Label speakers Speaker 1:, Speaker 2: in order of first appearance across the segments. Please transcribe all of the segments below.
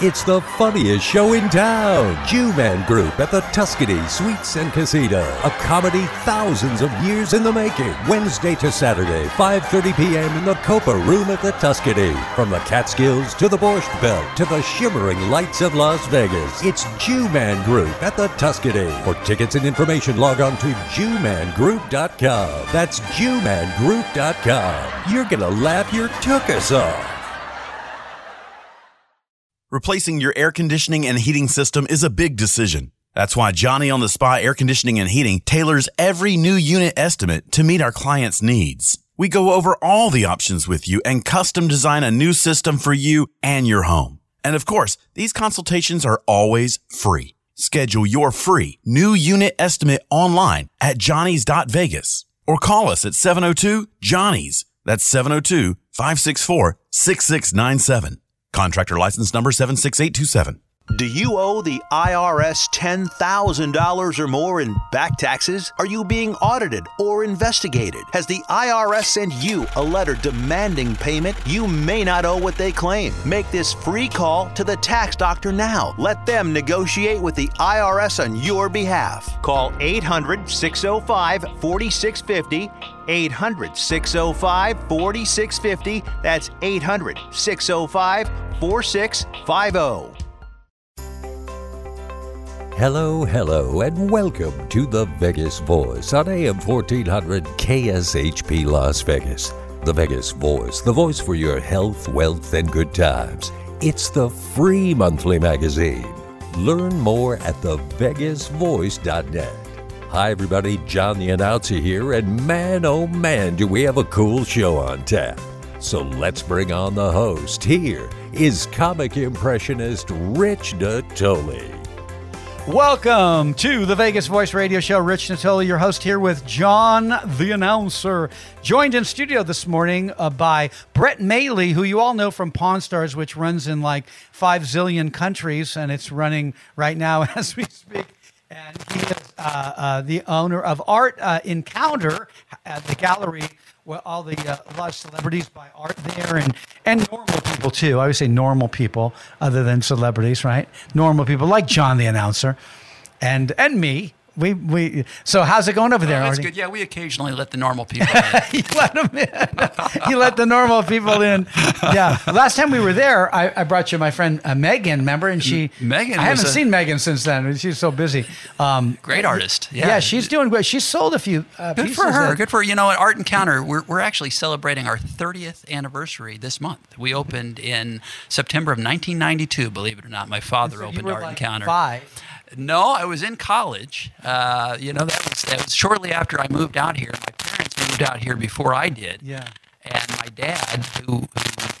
Speaker 1: It's the funniest show in town. Jew-Man Group at the Tuscany Suites and Casino. A comedy thousands of years in the making. Wednesday to Saturday, 5.30 p.m. in the Copa Room at the Tuscany. From the Catskills to the Borscht Belt to the shimmering lights of Las Vegas. It's Jew-Man Group at the Tuscany. For tickets and information, log on to jewmangroup.com. That's jewmangroup.com. You're gonna laugh your tuchus off.
Speaker 2: Replacing your air conditioning and heating system is a big decision. That's why Johnny on the Spot Air Conditioning and Heating tailors every new unit estimate to meet our clients' needs. We go over all the options with you and custom design a new system for you and your home. And of course, these consultations are always free. Schedule your free new unit estimate online at johnny's.vegas or call us at 702 Johnny's. That's 702 564 6697. Contractor license number 76827.
Speaker 3: Do you owe the IRS $10,000 or more in back taxes? Are you being audited or investigated? Has the IRS sent you a letter demanding payment? You may not owe what they claim. Make this free call to the tax doctor now. Let them negotiate with the IRS on your behalf. Call 800 605 4650. 800 605 4650. That's 800 605 4650.
Speaker 1: Hello, hello, and welcome to the Vegas Voice on AM 1400 KSHP Las Vegas. The Vegas Voice, the voice for your health, wealth, and good times. It's the free monthly magazine. Learn more at thevegasvoice.net. Hi, everybody, John the Announcer here, and man, oh man, do we have a cool show on tap. So let's bring on the host. Here is comic impressionist Rich Natoli.
Speaker 4: Welcome to the Vegas Voice Radio Show. Rich Natoli, your host, here with John the Announcer. Joined in studio this morning uh, by Brett Maly, who you all know from Pawn Stars, which runs in like five zillion countries, and it's running right now as we speak. And he is uh, uh, the owner of Art uh, Encounter at the gallery well, all the a lot of celebrities buy art there, and and normal people too. I would say normal people, other than celebrities, right? Normal people like John the announcer, and and me. We we. So how's it going over there?
Speaker 5: Oh, that's
Speaker 4: Artie?
Speaker 5: good. Yeah, we occasionally let the normal people in.
Speaker 4: you let them in. you let the normal people in. Yeah. Last time we were there, I, I brought you my friend uh, Megan. Remember? And she.
Speaker 5: Megan
Speaker 4: I haven't
Speaker 5: a-
Speaker 4: seen Megan since then. She's so busy. Um,
Speaker 5: Great artist.
Speaker 4: yeah.
Speaker 5: Yeah.
Speaker 4: she's doing great. She sold a few. Uh,
Speaker 5: Good
Speaker 4: pieces
Speaker 5: for her.
Speaker 4: that-
Speaker 5: Good for. You know, at Art Encounter, we're, we're actually celebrating our 30th anniversary this month. We opened in September of 1992, believe it or not. My father
Speaker 4: So
Speaker 5: opened
Speaker 4: were
Speaker 5: Art
Speaker 4: like
Speaker 5: Encounter.
Speaker 4: Five.
Speaker 5: No, I was in college. Uh, you know, that was, that was shortly after I moved out here. My parents moved out here before I did.
Speaker 4: Yeah.
Speaker 5: And my dad, who, who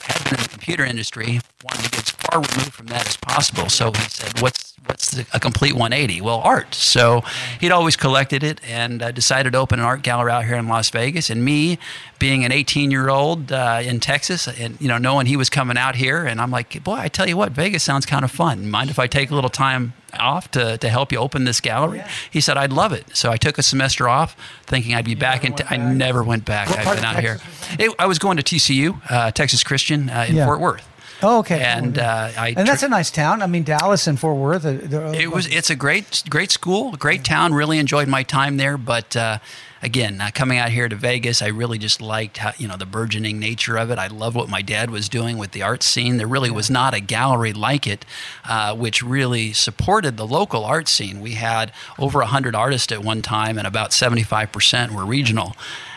Speaker 5: had been in the computer industry, wanted to get as far removed from that as possible. So he said, "What's what's the, a complete 180?" Well, art. So he'd always collected it, and uh, decided to open an art gallery out here in Las Vegas. And me, being an 18-year-old uh, in Texas, and you know, knowing he was coming out here, and I'm like, "Boy, I tell you what, Vegas sounds kind of fun. Mind if I take a little time?" off to, to help you open this gallery he said i'd love it so i took a semester off thinking i'd be back in
Speaker 4: never
Speaker 5: i never went back
Speaker 4: What
Speaker 5: i've been
Speaker 4: of
Speaker 5: out here
Speaker 4: Texas
Speaker 5: it, I was going to TCU, uh, Texas Christian uh, in
Speaker 4: Yeah.
Speaker 5: Fort Worth.
Speaker 4: Oh, okay.
Speaker 5: And uh, I
Speaker 4: and that's a nice town. I mean, Dallas and Fort Worth. uh,
Speaker 5: it was it's a great great school, great town. Really enjoyed my time there, but uh, again, uh, coming out here to Vegas, I really just liked how you know the burgeoning nature of it. I love what my dad was doing with the art scene. There really was not a gallery like it, uh, which really supported the local art scene. We had over hundred artists at one time, and about seventy five percent were regional.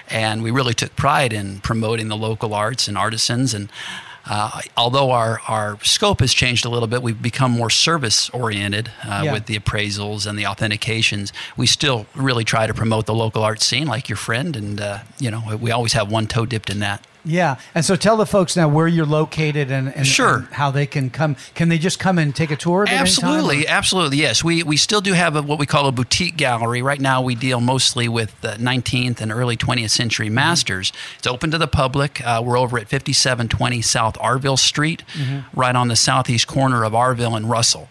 Speaker 5: And we really took pride in promoting the local arts and artisans and uh, although our, our scope has changed a little bit, we've become more service oriented uh,
Speaker 4: Yeah.
Speaker 5: with the appraisals and the authentications. We still really try to promote the local art scene, like your friend, and uh, you know we always have one toe dipped in that.
Speaker 4: Yeah. And so tell the folks now where you're located and, and,
Speaker 5: Sure.
Speaker 4: and how they can come. Can they just come and take a tour?
Speaker 5: Absolutely, absolutely. Yes, we we still do have a, what we call a boutique gallery. Right now, we deal mostly with uh, 19th and early 20th century
Speaker 4: Mm-hmm.
Speaker 5: masters. It's open to the public. Uh, we're over at 5720 South Arville Street,
Speaker 4: Mm-hmm.
Speaker 5: right on the southeast corner of Arville and Russell.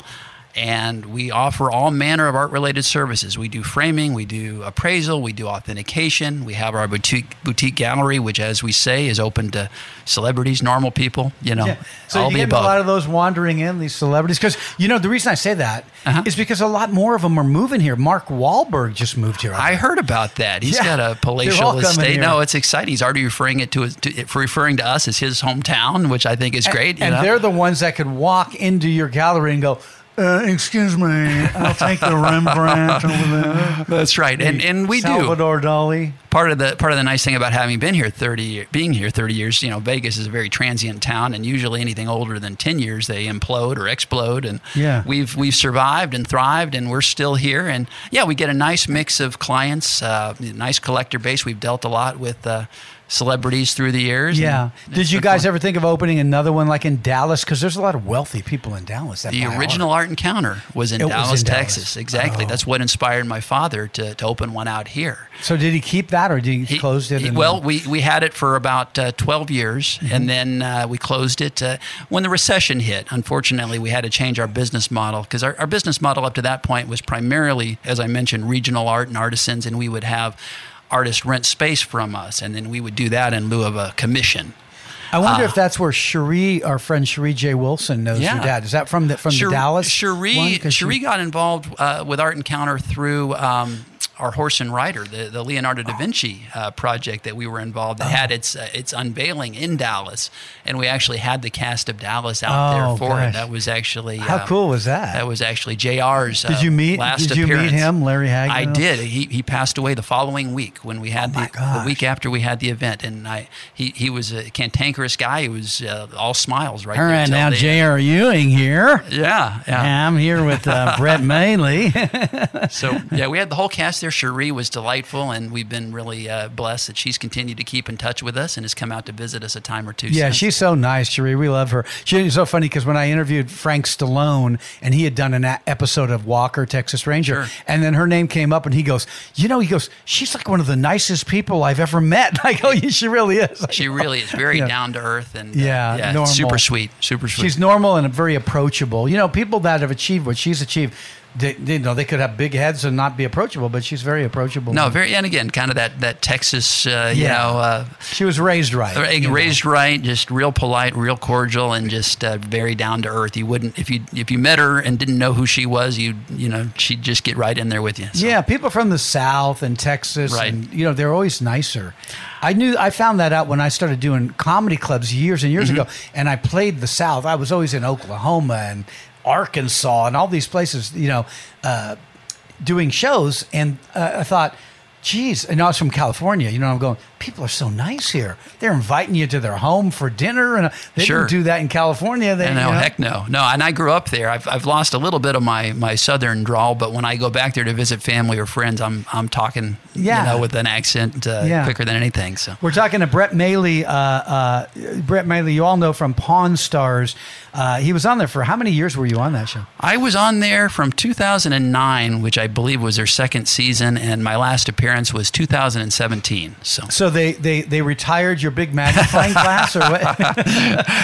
Speaker 5: And we offer all manner of art related services. We do framing, we do appraisal, we do authentication. We have our boutique boutique gallery, which, as we say, is open to celebrities, normal people. You know,
Speaker 4: Yeah. So
Speaker 5: all
Speaker 4: you get a lot of those wandering in, these celebrities. Because, you know, the reason I say that is
Speaker 5: Uh-huh.
Speaker 4: because a lot more of them are moving here. Mark Wahlberg just moved here.
Speaker 5: I heard about that. He's
Speaker 4: Yeah.
Speaker 5: got a palatial estate. No, it's exciting. He's already referring it to, to referring to us as his hometown, which I think is great. you
Speaker 4: and
Speaker 5: know?
Speaker 4: they're the ones that could walk into your gallery and go, uh, excuse me, I'll take the Rembrandt over there.
Speaker 5: That's right, and and we do.
Speaker 4: Salvador Dali.
Speaker 5: part of the part of the nice thing about having been here 30 year- being here 30 years you know vegas is a very transient town and usually anything older than 10 years they implode or explode and
Speaker 4: Yeah.
Speaker 5: we've we've survived and thrived and we're still here and yeah we get a nice mix of clients uh, nice collector base we've dealt a lot with uh, celebrities through the years
Speaker 4: Yeah.
Speaker 5: and
Speaker 4: Did you guys
Speaker 5: fun.
Speaker 4: ever think of opening another one like in Dallas? Because there's a lot of wealthy people in Dallas. That
Speaker 5: the original
Speaker 4: art.
Speaker 5: art encounter was in
Speaker 4: It was
Speaker 5: dallas
Speaker 4: in Dallas.
Speaker 5: texas exactly
Speaker 4: Oh.
Speaker 5: that's what inspired my father to, to open one out here
Speaker 4: So did he keep that or did he,
Speaker 5: He-
Speaker 4: closed it?
Speaker 5: he- well, we, we had it for about uh, 12 years,
Speaker 4: Mm-hmm.
Speaker 5: and then uh, we closed it uh, when the recession hit. Unfortunately, we had to change our business model because our, our business model up to that point was primarily, as I mentioned, regional art and artisans, and we would have artists rent space from us, and then we would do that in lieu of a commission.
Speaker 4: I wonder if that's where Sheree, our friend Sheree J. Wilson, knows
Speaker 5: uh, Yeah.
Speaker 4: your dad. Is that from the from
Speaker 5: Sheree-
Speaker 4: the Dallas? Sheree,
Speaker 5: Sheree
Speaker 4: she-
Speaker 5: got involved uh, with Art Encounter through um, our Horse and Rider, the, the Leonardo da Vinci uh, project that we were involved. That
Speaker 4: Oh.
Speaker 5: had its uh, its unveiling in Dallas, and we actually had the cast of Dallas out
Speaker 4: Oh,
Speaker 5: there for
Speaker 4: gosh.
Speaker 5: it. That was actually
Speaker 4: How
Speaker 5: uh,
Speaker 4: cool was that?
Speaker 5: That was actually Jr's. Uh,
Speaker 4: Did you meet-
Speaker 5: Last
Speaker 4: did you meet him, Larry Hagman?
Speaker 5: I did. He, he passed away the following week when we had
Speaker 4: Oh,
Speaker 5: the, the week after we had the event, and I he, he was a cantankerous guy. He was uh, all smiles right
Speaker 4: All
Speaker 5: there.
Speaker 4: right, now Jr. Ewing here.
Speaker 5: Yeah, yeah.
Speaker 4: I'm here with uh, Brett Maly.
Speaker 5: So yeah, we had the whole cast there. Sheree was delightful, and we've been really uh, blessed that she's continued to keep in touch with us and has come out to visit us a time or two.
Speaker 4: yeah,
Speaker 5: since.
Speaker 4: she's so nice, Sheree. We love her. She's so funny because when I interviewed Frank Stallone and he had done an a- episode of Walker, Texas Ranger,
Speaker 5: Sure.
Speaker 4: and then her name came up and he goes, You know, he goes, She's like one of the nicest people I've ever met. I go, yeah, She really is.
Speaker 5: she really is very
Speaker 4: Yeah.
Speaker 5: down to earth and uh,
Speaker 4: Yeah,
Speaker 5: yeah,
Speaker 4: normal.
Speaker 5: super sweet, super sweet.
Speaker 4: She's normal and very approachable. You know, people that have achieved what she's achieved, they, you know, they could have big heads and not be approachable, but she's very approachable.
Speaker 5: no, very and again, kind of that that Texas, uh, you
Speaker 4: Yeah.
Speaker 5: know. Uh,
Speaker 4: She was raised right.
Speaker 5: Ra-
Speaker 4: you know.
Speaker 5: raised right, just real polite, real cordial, and just uh, very down to earth. You wouldn't if you if you met her and didn't know who she was, you you know she'd just get right in there with you. So,
Speaker 4: Yeah, people from the South and Texas,
Speaker 5: Right.
Speaker 4: and you know they're always nicer. I knew I found that out when I started doing comedy clubs years and years
Speaker 5: Mm-hmm.
Speaker 4: ago, and I played the South. I was always in Oklahoma and Arkansas and all these places, you know, uh, doing shows, and uh, I thought. Geez, and I was from California. You know, I'm going. People are so nice here. They're inviting you to their home for dinner, and they
Speaker 5: Sure.
Speaker 4: didn't do that in California. They,
Speaker 5: no,
Speaker 4: you know?
Speaker 5: heck no, no. And I grew up there. I've, I've lost a little bit of my, my southern drawl, but when I go back there to visit family or friends, I'm I'm talking,
Speaker 4: Yeah.
Speaker 5: you know, with an accent uh,
Speaker 4: Yeah.
Speaker 5: quicker than anything. So
Speaker 4: We're talking to Brett Maly. Uh, uh, Brett Maly, you all know from Pawn Stars. Uh, he was on there for how many years were you on that show?
Speaker 5: I was on there from 2009, which I believe was their second season, and my last appearance was 2017. So
Speaker 4: So they they, they retired your big magnifying glass, or what?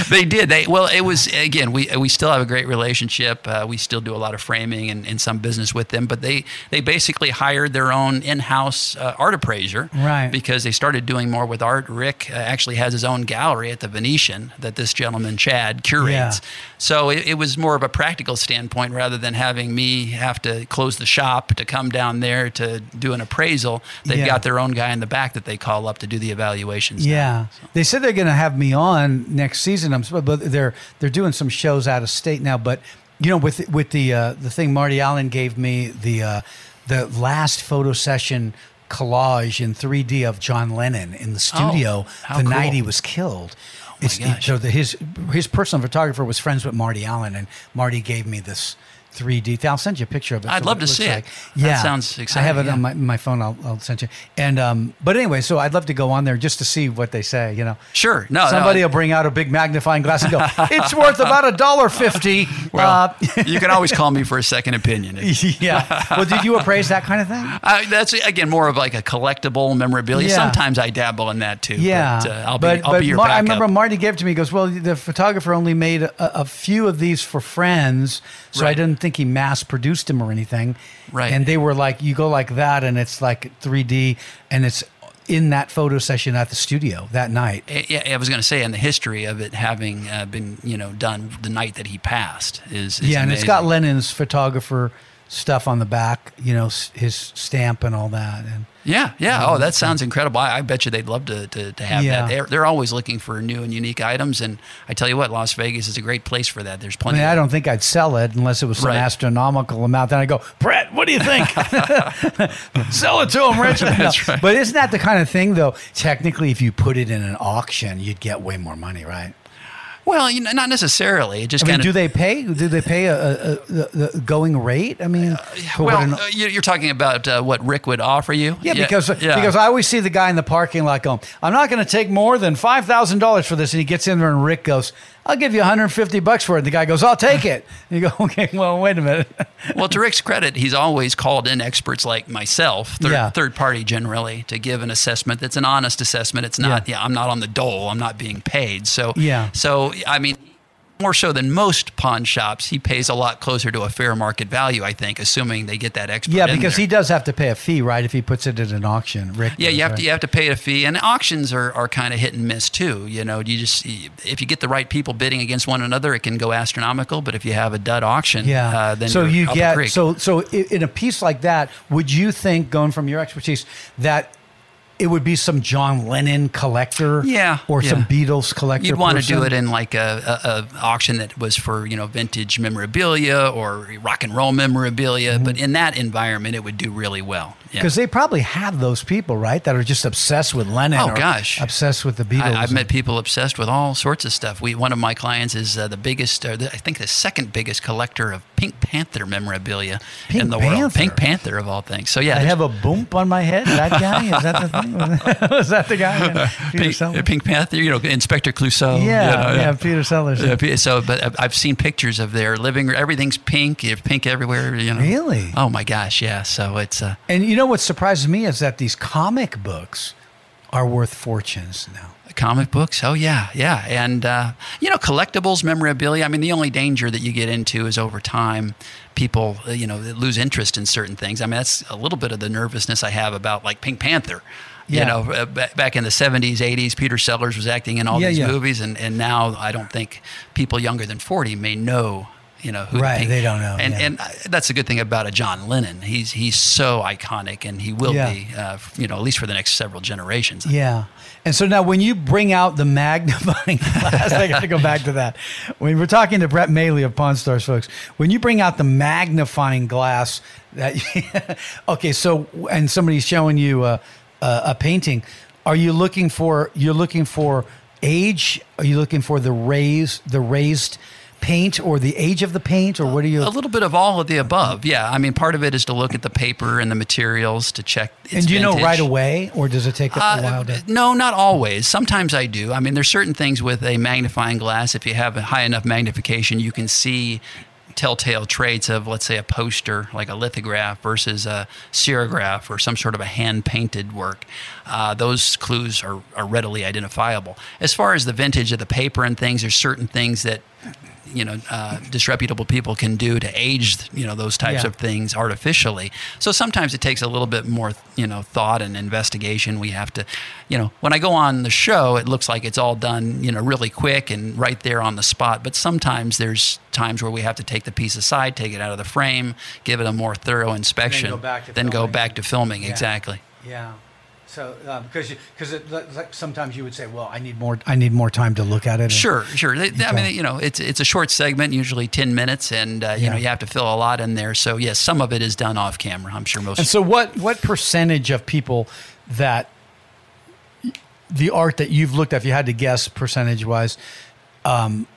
Speaker 5: they did. They well, it was again. We we still have a great relationship. Uh, we still do a lot of framing and, and some business with them. But they they basically hired their own in-house uh, art appraiser,
Speaker 4: Right.
Speaker 5: Because they started doing more with art. Rick uh, actually has his own gallery at the Venetian that this gentleman Chad curates.
Speaker 4: Yeah.
Speaker 5: So it, it was more of a practical standpoint rather than having me have to close the shop to come down there to do an appraisal. They've
Speaker 4: Yeah.
Speaker 5: got their own guy in the back that they call up to do the evaluations. now.
Speaker 4: yeah, they said they're going to have me on next season. I'm but they're they're doing some shows out of state now. But you know, with with the uh, the thing Marty Allen gave me the uh, the last photo session collage in 3D of John Lennon in the studio
Speaker 5: Oh,
Speaker 4: the night he was killed.
Speaker 5: gosh.
Speaker 4: so the, his his personal photographer was friends with Marty Allen, and Marty gave me this 3D. thing. I'll send you a picture of it.
Speaker 5: I'd
Speaker 4: so
Speaker 5: love
Speaker 4: it
Speaker 5: to see it.
Speaker 4: like.
Speaker 5: That
Speaker 4: Yeah,
Speaker 5: sounds exciting.
Speaker 4: I have it
Speaker 5: yeah.
Speaker 4: on my, my phone. I'll, I'll send you. And um, but anyway, so I'd love to go on there just to see what they say. You know,
Speaker 5: Sure. No, no,
Speaker 4: somebody
Speaker 5: I-
Speaker 4: will bring out a big magnifying glass and go, "It's worth about a dollar fifty.
Speaker 5: Well,
Speaker 4: uh,
Speaker 5: you can always call me for a second opinion.
Speaker 4: yeah. Well, did you appraise that kind of thing?
Speaker 5: Uh, that's again more of like a collectible memorabilia.
Speaker 4: Yeah.
Speaker 5: Sometimes I dabble in that too.
Speaker 4: Yeah,
Speaker 5: but, uh, I'll
Speaker 4: but,
Speaker 5: be I'll
Speaker 4: but
Speaker 5: be your
Speaker 4: Mar- I remember Marty gave it to me. He goes, "Well, the photographer only made a, a few of these for friends, so I didn't think he mass produced them or anything.
Speaker 5: Right.
Speaker 4: And they were like, you go like that, and it's like 3D, and it's in that photo session at the studio that night.
Speaker 5: Eh, Yeah, I was going to say, in the history of it having uh, been, you know, done the night that he passed is, is
Speaker 4: yeah, and it's got. Lennon's photographer stuff on the back, you know, his stamp and all that. And
Speaker 5: Yeah, yeah. Oh, that sounds incredible. I, I bet you they'd love to, to, to have
Speaker 4: Yeah.
Speaker 5: that. They're, they're always looking for new and unique items. And I tell you what, Las Vegas is a great place for that. There's
Speaker 4: I
Speaker 5: plenty
Speaker 4: mean,
Speaker 5: of
Speaker 4: I don't think I'd sell it unless it was some
Speaker 5: Right.
Speaker 4: astronomical amount. Then I go, Brett, what do you think? sell it to him, Rich.
Speaker 5: That's
Speaker 4: No.
Speaker 5: right.
Speaker 4: But isn't that the kind of thing, though? Technically, if you put it in an auction, you'd get way more money, right?
Speaker 5: Well, you know, not necessarily. It just
Speaker 4: I mean,
Speaker 5: kind
Speaker 4: do they pay? Do they pay a, a, a, the going rate? I mean, for
Speaker 5: well,
Speaker 4: an-
Speaker 5: uh, you- you're talking about uh, what Rick would offer you.
Speaker 4: yeah, because
Speaker 5: yeah.
Speaker 4: because I always see the guy in the parking lot going, "I'm not going to take more than five thousand dollars for this," and he gets in there, and Rick goes, "I'll give you 150 bucks for it." The guy goes, "I'll take it." And you go, "Okay, well, wait a minute."
Speaker 5: well, to Rick's credit, he's always called in experts like myself, third,
Speaker 4: Yeah.
Speaker 5: third party generally, to give an assessment that's an honest assessment. It's not, yeah. I'm not on the dole. I'm not being paid. So,
Speaker 4: Yeah.
Speaker 5: So, I mean, more so than most pawn shops, he pays a lot closer to a fair market value, I think, assuming they get that expert.
Speaker 4: Yeah, because he does have to pay a fee, right? If he puts it at an auction, Rick.
Speaker 5: Yeah,
Speaker 4: does,
Speaker 5: you have
Speaker 4: right?
Speaker 5: to you have to pay a fee, and auctions are, are kind of hit and miss too. You know, you just if you get the right people bidding against one another, it can go astronomical. But if you have a dud auction,
Speaker 4: Yeah.
Speaker 5: uh, then
Speaker 4: so you get so so in a piece like that, would you think, going from your expertise, that it would be some John Lennon collector,
Speaker 5: Yeah,
Speaker 4: or some. Beatles collector?
Speaker 5: You'd want to do it in like a, a, a auction that was for you know vintage memorabilia or rock and roll memorabilia, mm-hmm. but in that environment, it would do really well. Yeah.
Speaker 4: because they probably have those people, right, that are just obsessed with Lennon.
Speaker 5: Oh, gosh.
Speaker 4: obsessed with the Beatles.
Speaker 5: I, I've met people obsessed with all sorts of stuff. We one of my clients is uh, the biggest, or the, I think the second biggest collector of Pink Panther memorabilia
Speaker 4: Pink
Speaker 5: in the world. Pink Panther of all things. So yeah,
Speaker 4: I have a bump on my head. That guy is that the thing? Was that the guy?
Speaker 5: Pink, Pink Panther, you know, Inspector Clouseau. you
Speaker 4: Yeah,
Speaker 5: know,
Speaker 4: yeah, Peter Sellers.
Speaker 5: Yeah, so, but I've- I've seen pictures of their living. Everything's pink. You have pink everywhere. You know.
Speaker 4: Really?
Speaker 5: Oh my gosh, yeah. So it's uh,
Speaker 4: And you know what surprises me is that these comic books are worth fortunes now.
Speaker 5: comic books. Oh yeah, yeah. And uh, you know, collectibles, memorabilia. I mean, the only danger that you get into is over time, people uh, you know lose interest in certain things. I mean, that's a little bit of the nervousness I have about like Pink Panther.
Speaker 4: Yeah.
Speaker 5: You know, uh, ba- back in the 70s, 80s, Peter Sellers was acting in all
Speaker 4: Yeah,
Speaker 5: these
Speaker 4: yeah.
Speaker 5: movies, and, and now I don't think people younger than 40 may know, you know, who
Speaker 4: Right,
Speaker 5: Pink-
Speaker 4: they don't know,
Speaker 5: And,
Speaker 4: yeah.
Speaker 5: and uh, that's a good thing about a John Lennon. He's he's so iconic, and he will
Speaker 4: Yeah.
Speaker 5: be, uh, you know, at least for the next several generations.
Speaker 4: Yeah. And so now when you bring out the magnifying glass, I got to go back to that. When we're talking to Brett Maly of Pawn Stars, folks, when you bring out the magnifying glass, that okay, so and somebody's showing you a, a, a painting, are you looking for you're looking for age? Are you looking for the raised the raised paint or the age of the paint or what are you?
Speaker 5: A little bit of all of the above. Yeah. I mean, part of it is to look at the paper and the materials to check. Its
Speaker 4: and do you know right away or does it take a, a
Speaker 5: Uh,
Speaker 4: while to?
Speaker 5: no, not always. Sometimes I do. I mean, there's certain things with a magnifying glass. If you have a high enough magnification, you can see telltale traits of, let's say, a poster like a lithograph versus a serigraph or some sort of a hand painted work. Uh, those clues are, are readily identifiable. As far as the vintage of the paper and things, there's certain things that you know uh, disreputable people can do to age you know those types
Speaker 4: Yeah.
Speaker 5: of things artificially so sometimes it takes a little bit more you know thought and investigation we have to you know when i go on the show it looks like it's all done you know really quick and right there on the spot but sometimes there's times where we have to take the piece aside take it out of the frame give it a more thorough inspection
Speaker 4: go back to
Speaker 5: then go back to filming
Speaker 4: Yeah.
Speaker 5: exactly
Speaker 4: Yeah. So uh, because because like sometimes you would say, well, I need more I need more time to look at it.
Speaker 5: Sure, sure. They- I mean, you know, it's it's a short segment, usually ten minutes, and uh, you know you have to fill a lot in there. So yes, some of it is done off camera. I'm sure most.
Speaker 4: And so what what percentage of people that the art that you've looked at, if you had to guess percentage wise, um,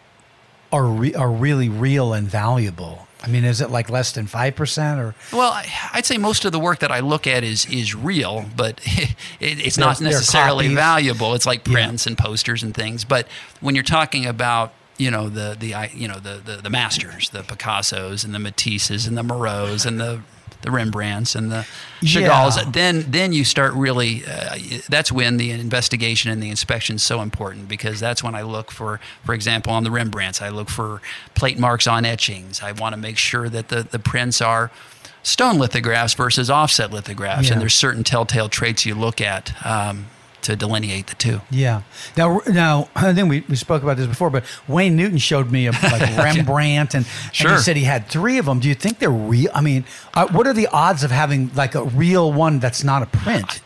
Speaker 4: are re- are really real and valuable? I mean, is it like less than five percent or?
Speaker 5: Well, I'd say most of the work that I look at is is real, but it, it's not
Speaker 4: They're- they're
Speaker 5: necessarily valuable. It's like
Speaker 4: Yeah.
Speaker 5: prints and posters and things. But when you're talking about you know the the you know the the, the masters, the Picassos and the Matisses and the Moreaus and the the Rembrandts and the
Speaker 4: Yeah.
Speaker 5: Chagalls, then then you start really. Uh, that's when the investigation and the inspection is so important because that's when I look for, for example, on the Rembrandts, I look for plate marks on etchings. I want to make sure that the the prints are stone lithographs versus offset lithographs,
Speaker 4: Yeah.
Speaker 5: and there's certain telltale traits you look at um, to delineate the two.
Speaker 4: Yeah. Now, now I think we, we spoke about this before, but Wayne Newton showed me a like Rembrandt, and, and
Speaker 5: Sure.
Speaker 4: he said he had three of them. Do you think they're real? I mean, uh, what are the odds of having like a real one that's not a print?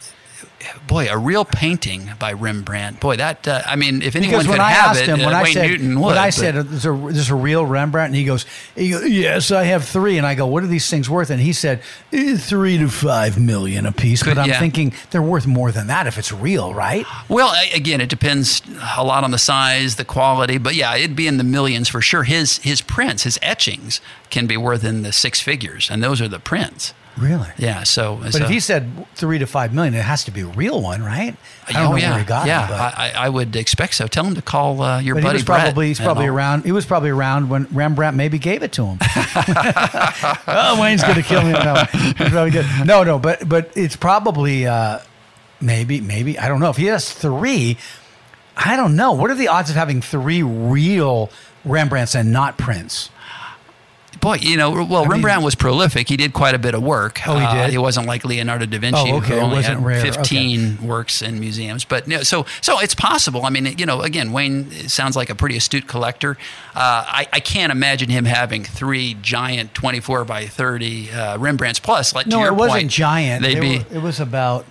Speaker 5: Boy, a real painting by Rembrandt. Boy, that uh, I mean, if anyone
Speaker 4: Because
Speaker 5: could
Speaker 4: I
Speaker 5: have
Speaker 4: asked
Speaker 5: it,
Speaker 4: him,
Speaker 5: uh,
Speaker 4: when I
Speaker 5: Wayne
Speaker 4: said,
Speaker 5: Newton would.
Speaker 4: when I
Speaker 5: but-
Speaker 4: said, "There's a, there's a real Rembrandt," and he goes, he goes, "Yes, I have three. And I go, "What are these things worth?" And he said, "Eh, three to five million a piece."
Speaker 5: Could-
Speaker 4: but I'm
Speaker 5: yeah.
Speaker 4: thinking they're worth more than that if it's real, right?
Speaker 5: Well, again, it depends a lot on the size, the quality, but yeah, it'd be in the millions for sure. His his prints, his etchings, can be worth in the six figures, and those are the prints.
Speaker 4: Really?
Speaker 5: Yeah. So,
Speaker 4: But if he said three to five million, it has to be a real one, right? I don't
Speaker 5: oh
Speaker 4: know
Speaker 5: yeah,
Speaker 4: where he got
Speaker 5: yeah.
Speaker 4: But.
Speaker 5: I, I would expect so. Tell him to call uh, your
Speaker 4: But he
Speaker 5: buddy
Speaker 4: was probably
Speaker 5: Brett
Speaker 4: he's probably around. He was probably around when Rembrandt maybe gave it to him. oh, Wayne's gonna kill me. No, probably. No, no, but but it's probably uh, maybe maybe I don't know if he has three. I don't know. What are the odds of having three real Rembrandts and not prints?
Speaker 5: Boy, you know, well, Rembrandt was prolific. He did quite a bit of work.
Speaker 4: Oh, he
Speaker 5: Uh,
Speaker 4: did?
Speaker 5: he wasn't like Leonardo da Vinci,
Speaker 4: Oh, okay.
Speaker 5: who only had
Speaker 4: rare.
Speaker 5: 15 works in museums. But you know, so, so it's possible. I mean, you know, again, Wayne sounds like a pretty astute collector. Uh, I, I can't imagine him having three giant 24 by 30 uh, Rembrandts. Plus, like
Speaker 4: No, it wasn't
Speaker 5: point,
Speaker 4: giant.
Speaker 5: They'd
Speaker 4: They
Speaker 5: be.
Speaker 4: were- it was about.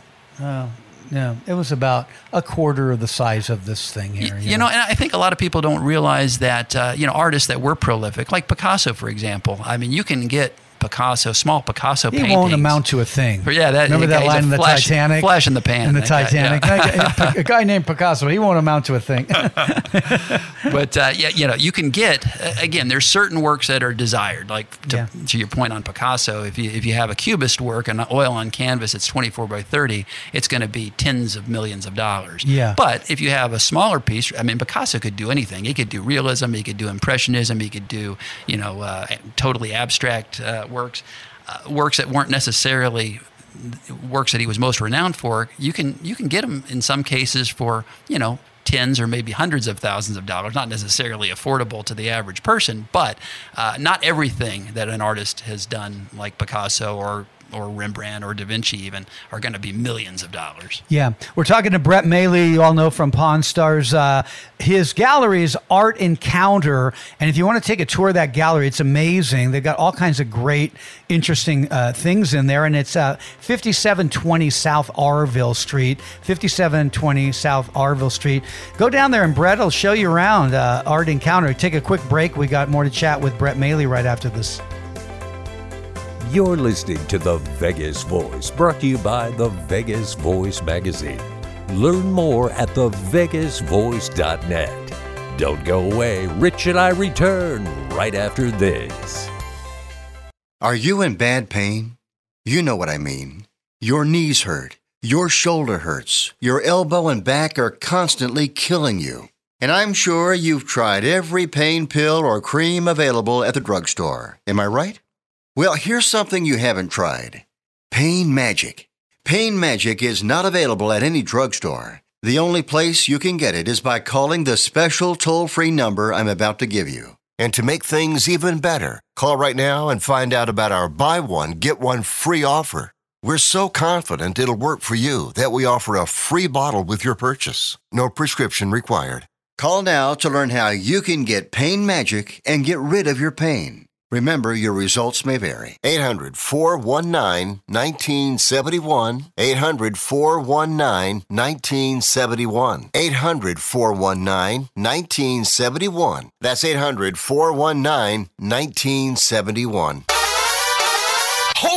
Speaker 4: Yeah, it was about a quarter of the size of this thing here.
Speaker 5: You know, and I think a lot of people don't realize that, uh, you know, artists that were prolific, like Picasso, for example. I mean, you can get Picasso, small Picasso
Speaker 4: He
Speaker 5: paintings.
Speaker 4: won't amount to a thing.
Speaker 5: Yeah, that-
Speaker 4: remember
Speaker 5: that
Speaker 4: that line in the
Speaker 5: flash-
Speaker 4: Titanic.
Speaker 5: flash in the pan,
Speaker 4: In the
Speaker 5: that guy,
Speaker 4: Titanic,
Speaker 5: yeah.
Speaker 4: Guy- a guy named Picasso. He won't amount to a thing.
Speaker 5: but uh, yeah, you know, you can get again. There's certain works that are desired, like to,
Speaker 4: Yeah.
Speaker 5: to your point on Picasso. If you if you have a cubist work and oil on canvas, it's 24 by 30. It's going to be tens of millions of dollars.
Speaker 4: Yeah.
Speaker 5: But if you have a smaller piece, I mean, Picasso could do anything. He could do realism. He could do impressionism. He could do you know uh, totally abstract uh, works, uh, works that weren't necessarily works that he was most renowned for, you can you can get them in some cases for you know tens or maybe hundreds of thousands of dollars, not necessarily affordable to the average person, but uh, not everything that an artist has done, like Picasso or or Rembrandt or Da Vinci, even, are going to be millions of dollars.
Speaker 4: Yeah, we're talking to Brett Maly. You all know from Pawn Stars. Uh, his gallery is Art Encounter, and if you want to take a tour of that gallery, it's amazing. They've got all kinds of great, interesting uh, things in there, and it's uh, 5720 South Arville Street. 5720 South Arville Street. Go down there, and Brett will show you around uh, Art Encounter. Take a quick break. We got more to chat with Brett Maly right after this.
Speaker 1: You're listening to The Vegas Voice, brought to you by the Vegas Voice magazine. Learn more at thevegasvoice.net. Don't go away. Rich and I return right after this.
Speaker 6: Are you in bad pain? You know what I mean. Your knees hurt, your shoulder hurts, your elbow and back are constantly killing you. And I'm sure you've tried every pain pill or cream available at the drugstore. Am I right? Well, here's something you haven't tried Pain Magic. Pain Magic is not available at any drugstore. The only place you can get it is by calling the special toll free number I'm about to give you.
Speaker 7: And to make things even better, call right now and find out about our buy one, get one free offer. We're so confident it'll work for you that we offer a free bottle with your purchase. No prescription required.
Speaker 6: Call now to learn how you can get Pain Magic and get rid of your pain. Remember, your results may vary.
Speaker 7: 800 419 1971. 800 419 1971. 800 419 1971. That's 800 419 1971.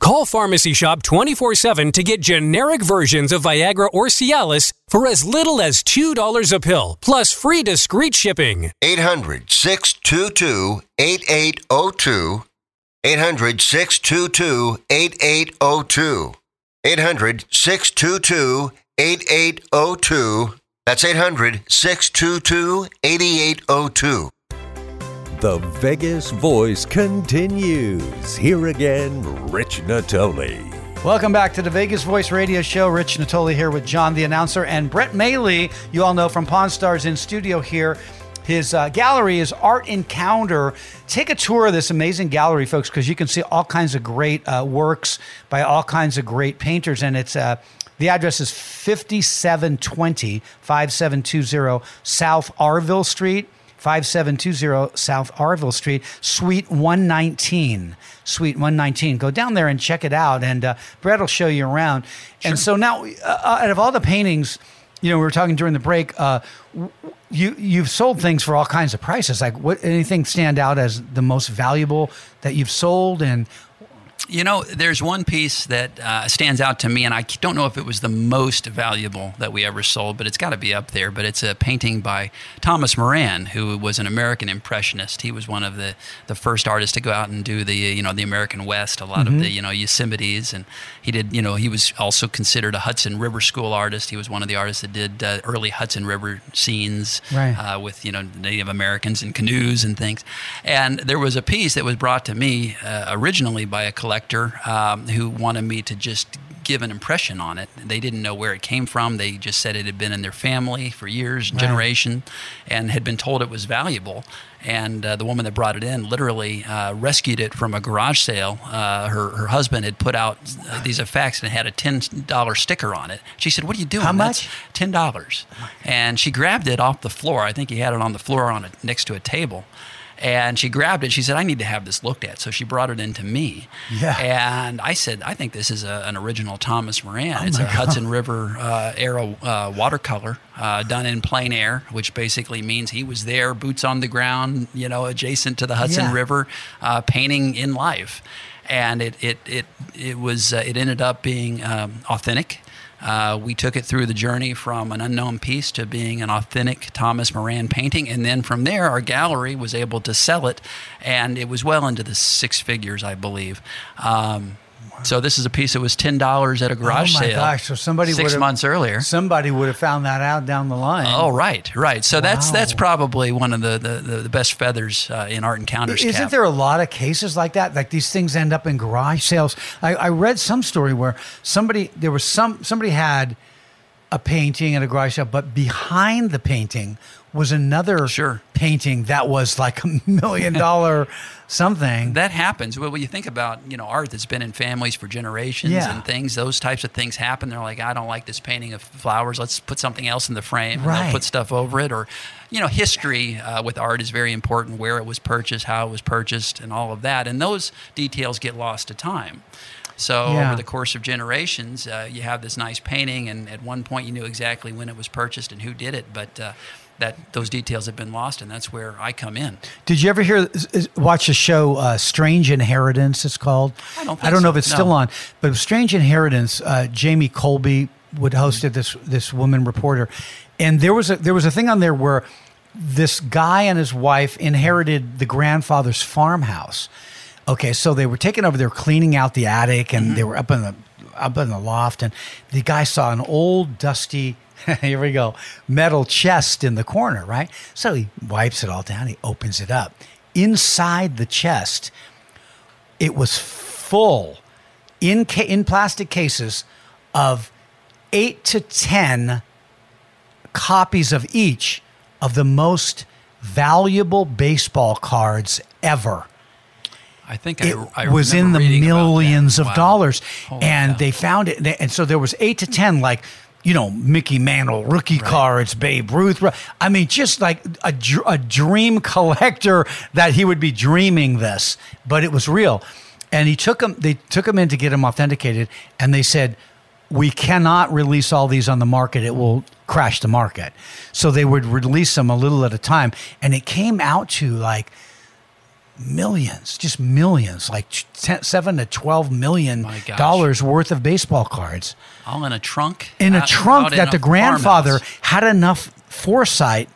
Speaker 8: Call Pharmacy Shop 24 7 to get generic versions of Viagra or Cialis for as little as $2 a pill, plus free discreet shipping.
Speaker 7: 800 622 8802. 800 622 8802. 800 622 8802. That's 800 622 8802.
Speaker 1: The Vegas voice continues. Here again, Rich Natoli.
Speaker 4: Welcome back to the Vegas Voice Radio Show. Rich Natoli here with John, the announcer, and Brett Maly. You all know from Pawn Stars in studio here. His uh, gallery is Art Encounter. Take a tour of this amazing gallery, folks, because you can see all kinds of great uh, works by all kinds of great painters. And it's uh, the address is 5720 5720 South Arville Street. 5720 South Arville Street, Suite 119. Suite 119. Go down there and check it out, and uh, Brett will show you around. And so now, uh, out of all the paintings, you know, we were talking during the break. Uh, you you've sold things for all kinds of prices. Like, what anything stand out as the most valuable that you've sold, and
Speaker 5: You know, there's one piece that uh, stands out to me, and I don't know if it was the most valuable that we ever sold, but it's got to be up there. But it's a painting by Thomas Moran, who was an American impressionist. He was one of the, the first artists to go out and do the you know the American West, a lot of the you know Yosemites, and he did you know he was also considered a Hudson River School artist. He was one of the artists that did uh, early Hudson River scenes
Speaker 4: Right.
Speaker 5: uh, with you know Native Americans and canoes and things. And there was a piece that was brought to me uh, originally by a collector um, who wanted me to just give an impression on it. They didn't know where it came from. They just said it had been in their family for years, generation, and had been told it was valuable. And uh, the woman that brought it in literally uh, rescued it from a garage sale. Uh, her her husband had put out uh, these effects and had a ten dollar sticker on it. She said, "What are you doing?
Speaker 4: How
Speaker 5: That's
Speaker 4: much?
Speaker 5: ten dollars." And she grabbed it off the floor. I think he had it on the floor on a, next to a table. And she grabbed it. She said, "I need to have this looked at." So she brought it into me.
Speaker 4: Yeah.
Speaker 5: And I said, "I think this is a, an original Thomas Moran. it's a Hudson River uh, era uh, watercolor uh, done in plein air, which basically means he was there, boots on the ground, you know, adjacent to the Hudson
Speaker 4: Yeah.
Speaker 5: River, uh, painting in life." And it it it it was uh, it ended up being um, authentic. Uh, we took it through the journey from an unknown piece to being an authentic Thomas Moran painting. And then from there, our gallery was able to sell it. And it was well into the six figures, I believe. Um, So this is a piece that was $10 at a garage
Speaker 4: oh my
Speaker 5: sale.
Speaker 4: gosh! So somebody
Speaker 5: 6 months earlier.
Speaker 4: somebody would have found that out down the line.
Speaker 5: Oh, right, right. So that's that's probably one of the, the, the, the best feathers uh, in Art Encounters.
Speaker 4: Isn't
Speaker 5: cap.
Speaker 4: there a lot of cases like that? Like these things end up in garage sales. I, I read some story where somebody there was some somebody had a painting at a garage sale, but behind the painting was another
Speaker 5: Sure.
Speaker 4: painting that was like a million dollar something.
Speaker 5: That happens. Well, when you think about you know art that's been in families for generations
Speaker 4: Yeah.
Speaker 5: and things, those types of things happen. They're like, I don't like this painting of flowers. Let's put something else in the frame. And
Speaker 4: Right.
Speaker 5: put stuff over it, or you know, history uh, with art is very important. Where it was purchased, how it was purchased, and all of that. And those details get lost to time. So
Speaker 4: Yeah.
Speaker 5: over the course of generations, uh, you have this nice painting, and at one point you knew exactly when it was purchased and who did it, but uh, that those details have been lost, and that's where I come in.
Speaker 4: Did you ever hear watch the show uh, Strange Inheritance? It's called.
Speaker 5: I don't
Speaker 4: I don't know if it's
Speaker 5: No.
Speaker 4: still on, but Strange Inheritance. Uh, Jamie Colby would hosted this this woman reporter, and there was a there was a thing on there where this guy and his wife inherited the grandfather's farmhouse. Okay, so they were taking over. They were cleaning out the attic, and they were up in the up in the loft. And the guy saw an old, dusty. Here we go, metal chest in the corner. Right, so he wipes it all down. He opens it up. Inside the chest, it was full in ca- in plastic cases of eight to ten copies of each of the most valuable baseball cards ever.
Speaker 5: I think
Speaker 4: It
Speaker 5: I, I
Speaker 4: was in the millions of
Speaker 5: Wow.
Speaker 4: dollars,
Speaker 5: Holy
Speaker 4: and
Speaker 5: cow.
Speaker 4: they found it. And so there was eight to ten, like you know, Mickey Mantle rookie cards, Babe Ruth. I mean, just like a, a dream collector that he would be dreaming this, but it was real. And he took them. They took them in to get them authenticated, and they said, "We cannot release all these on the market. It will crash the market." So they would release them a little at a time, and it came out to like millions, just millions, like 10, seven to twelve million dollars worth of baseball cards
Speaker 5: all in a trunk.
Speaker 4: in a
Speaker 5: Out-
Speaker 4: trunk
Speaker 5: out
Speaker 4: that the grandfather
Speaker 5: farmhouse.
Speaker 4: had enough foresight,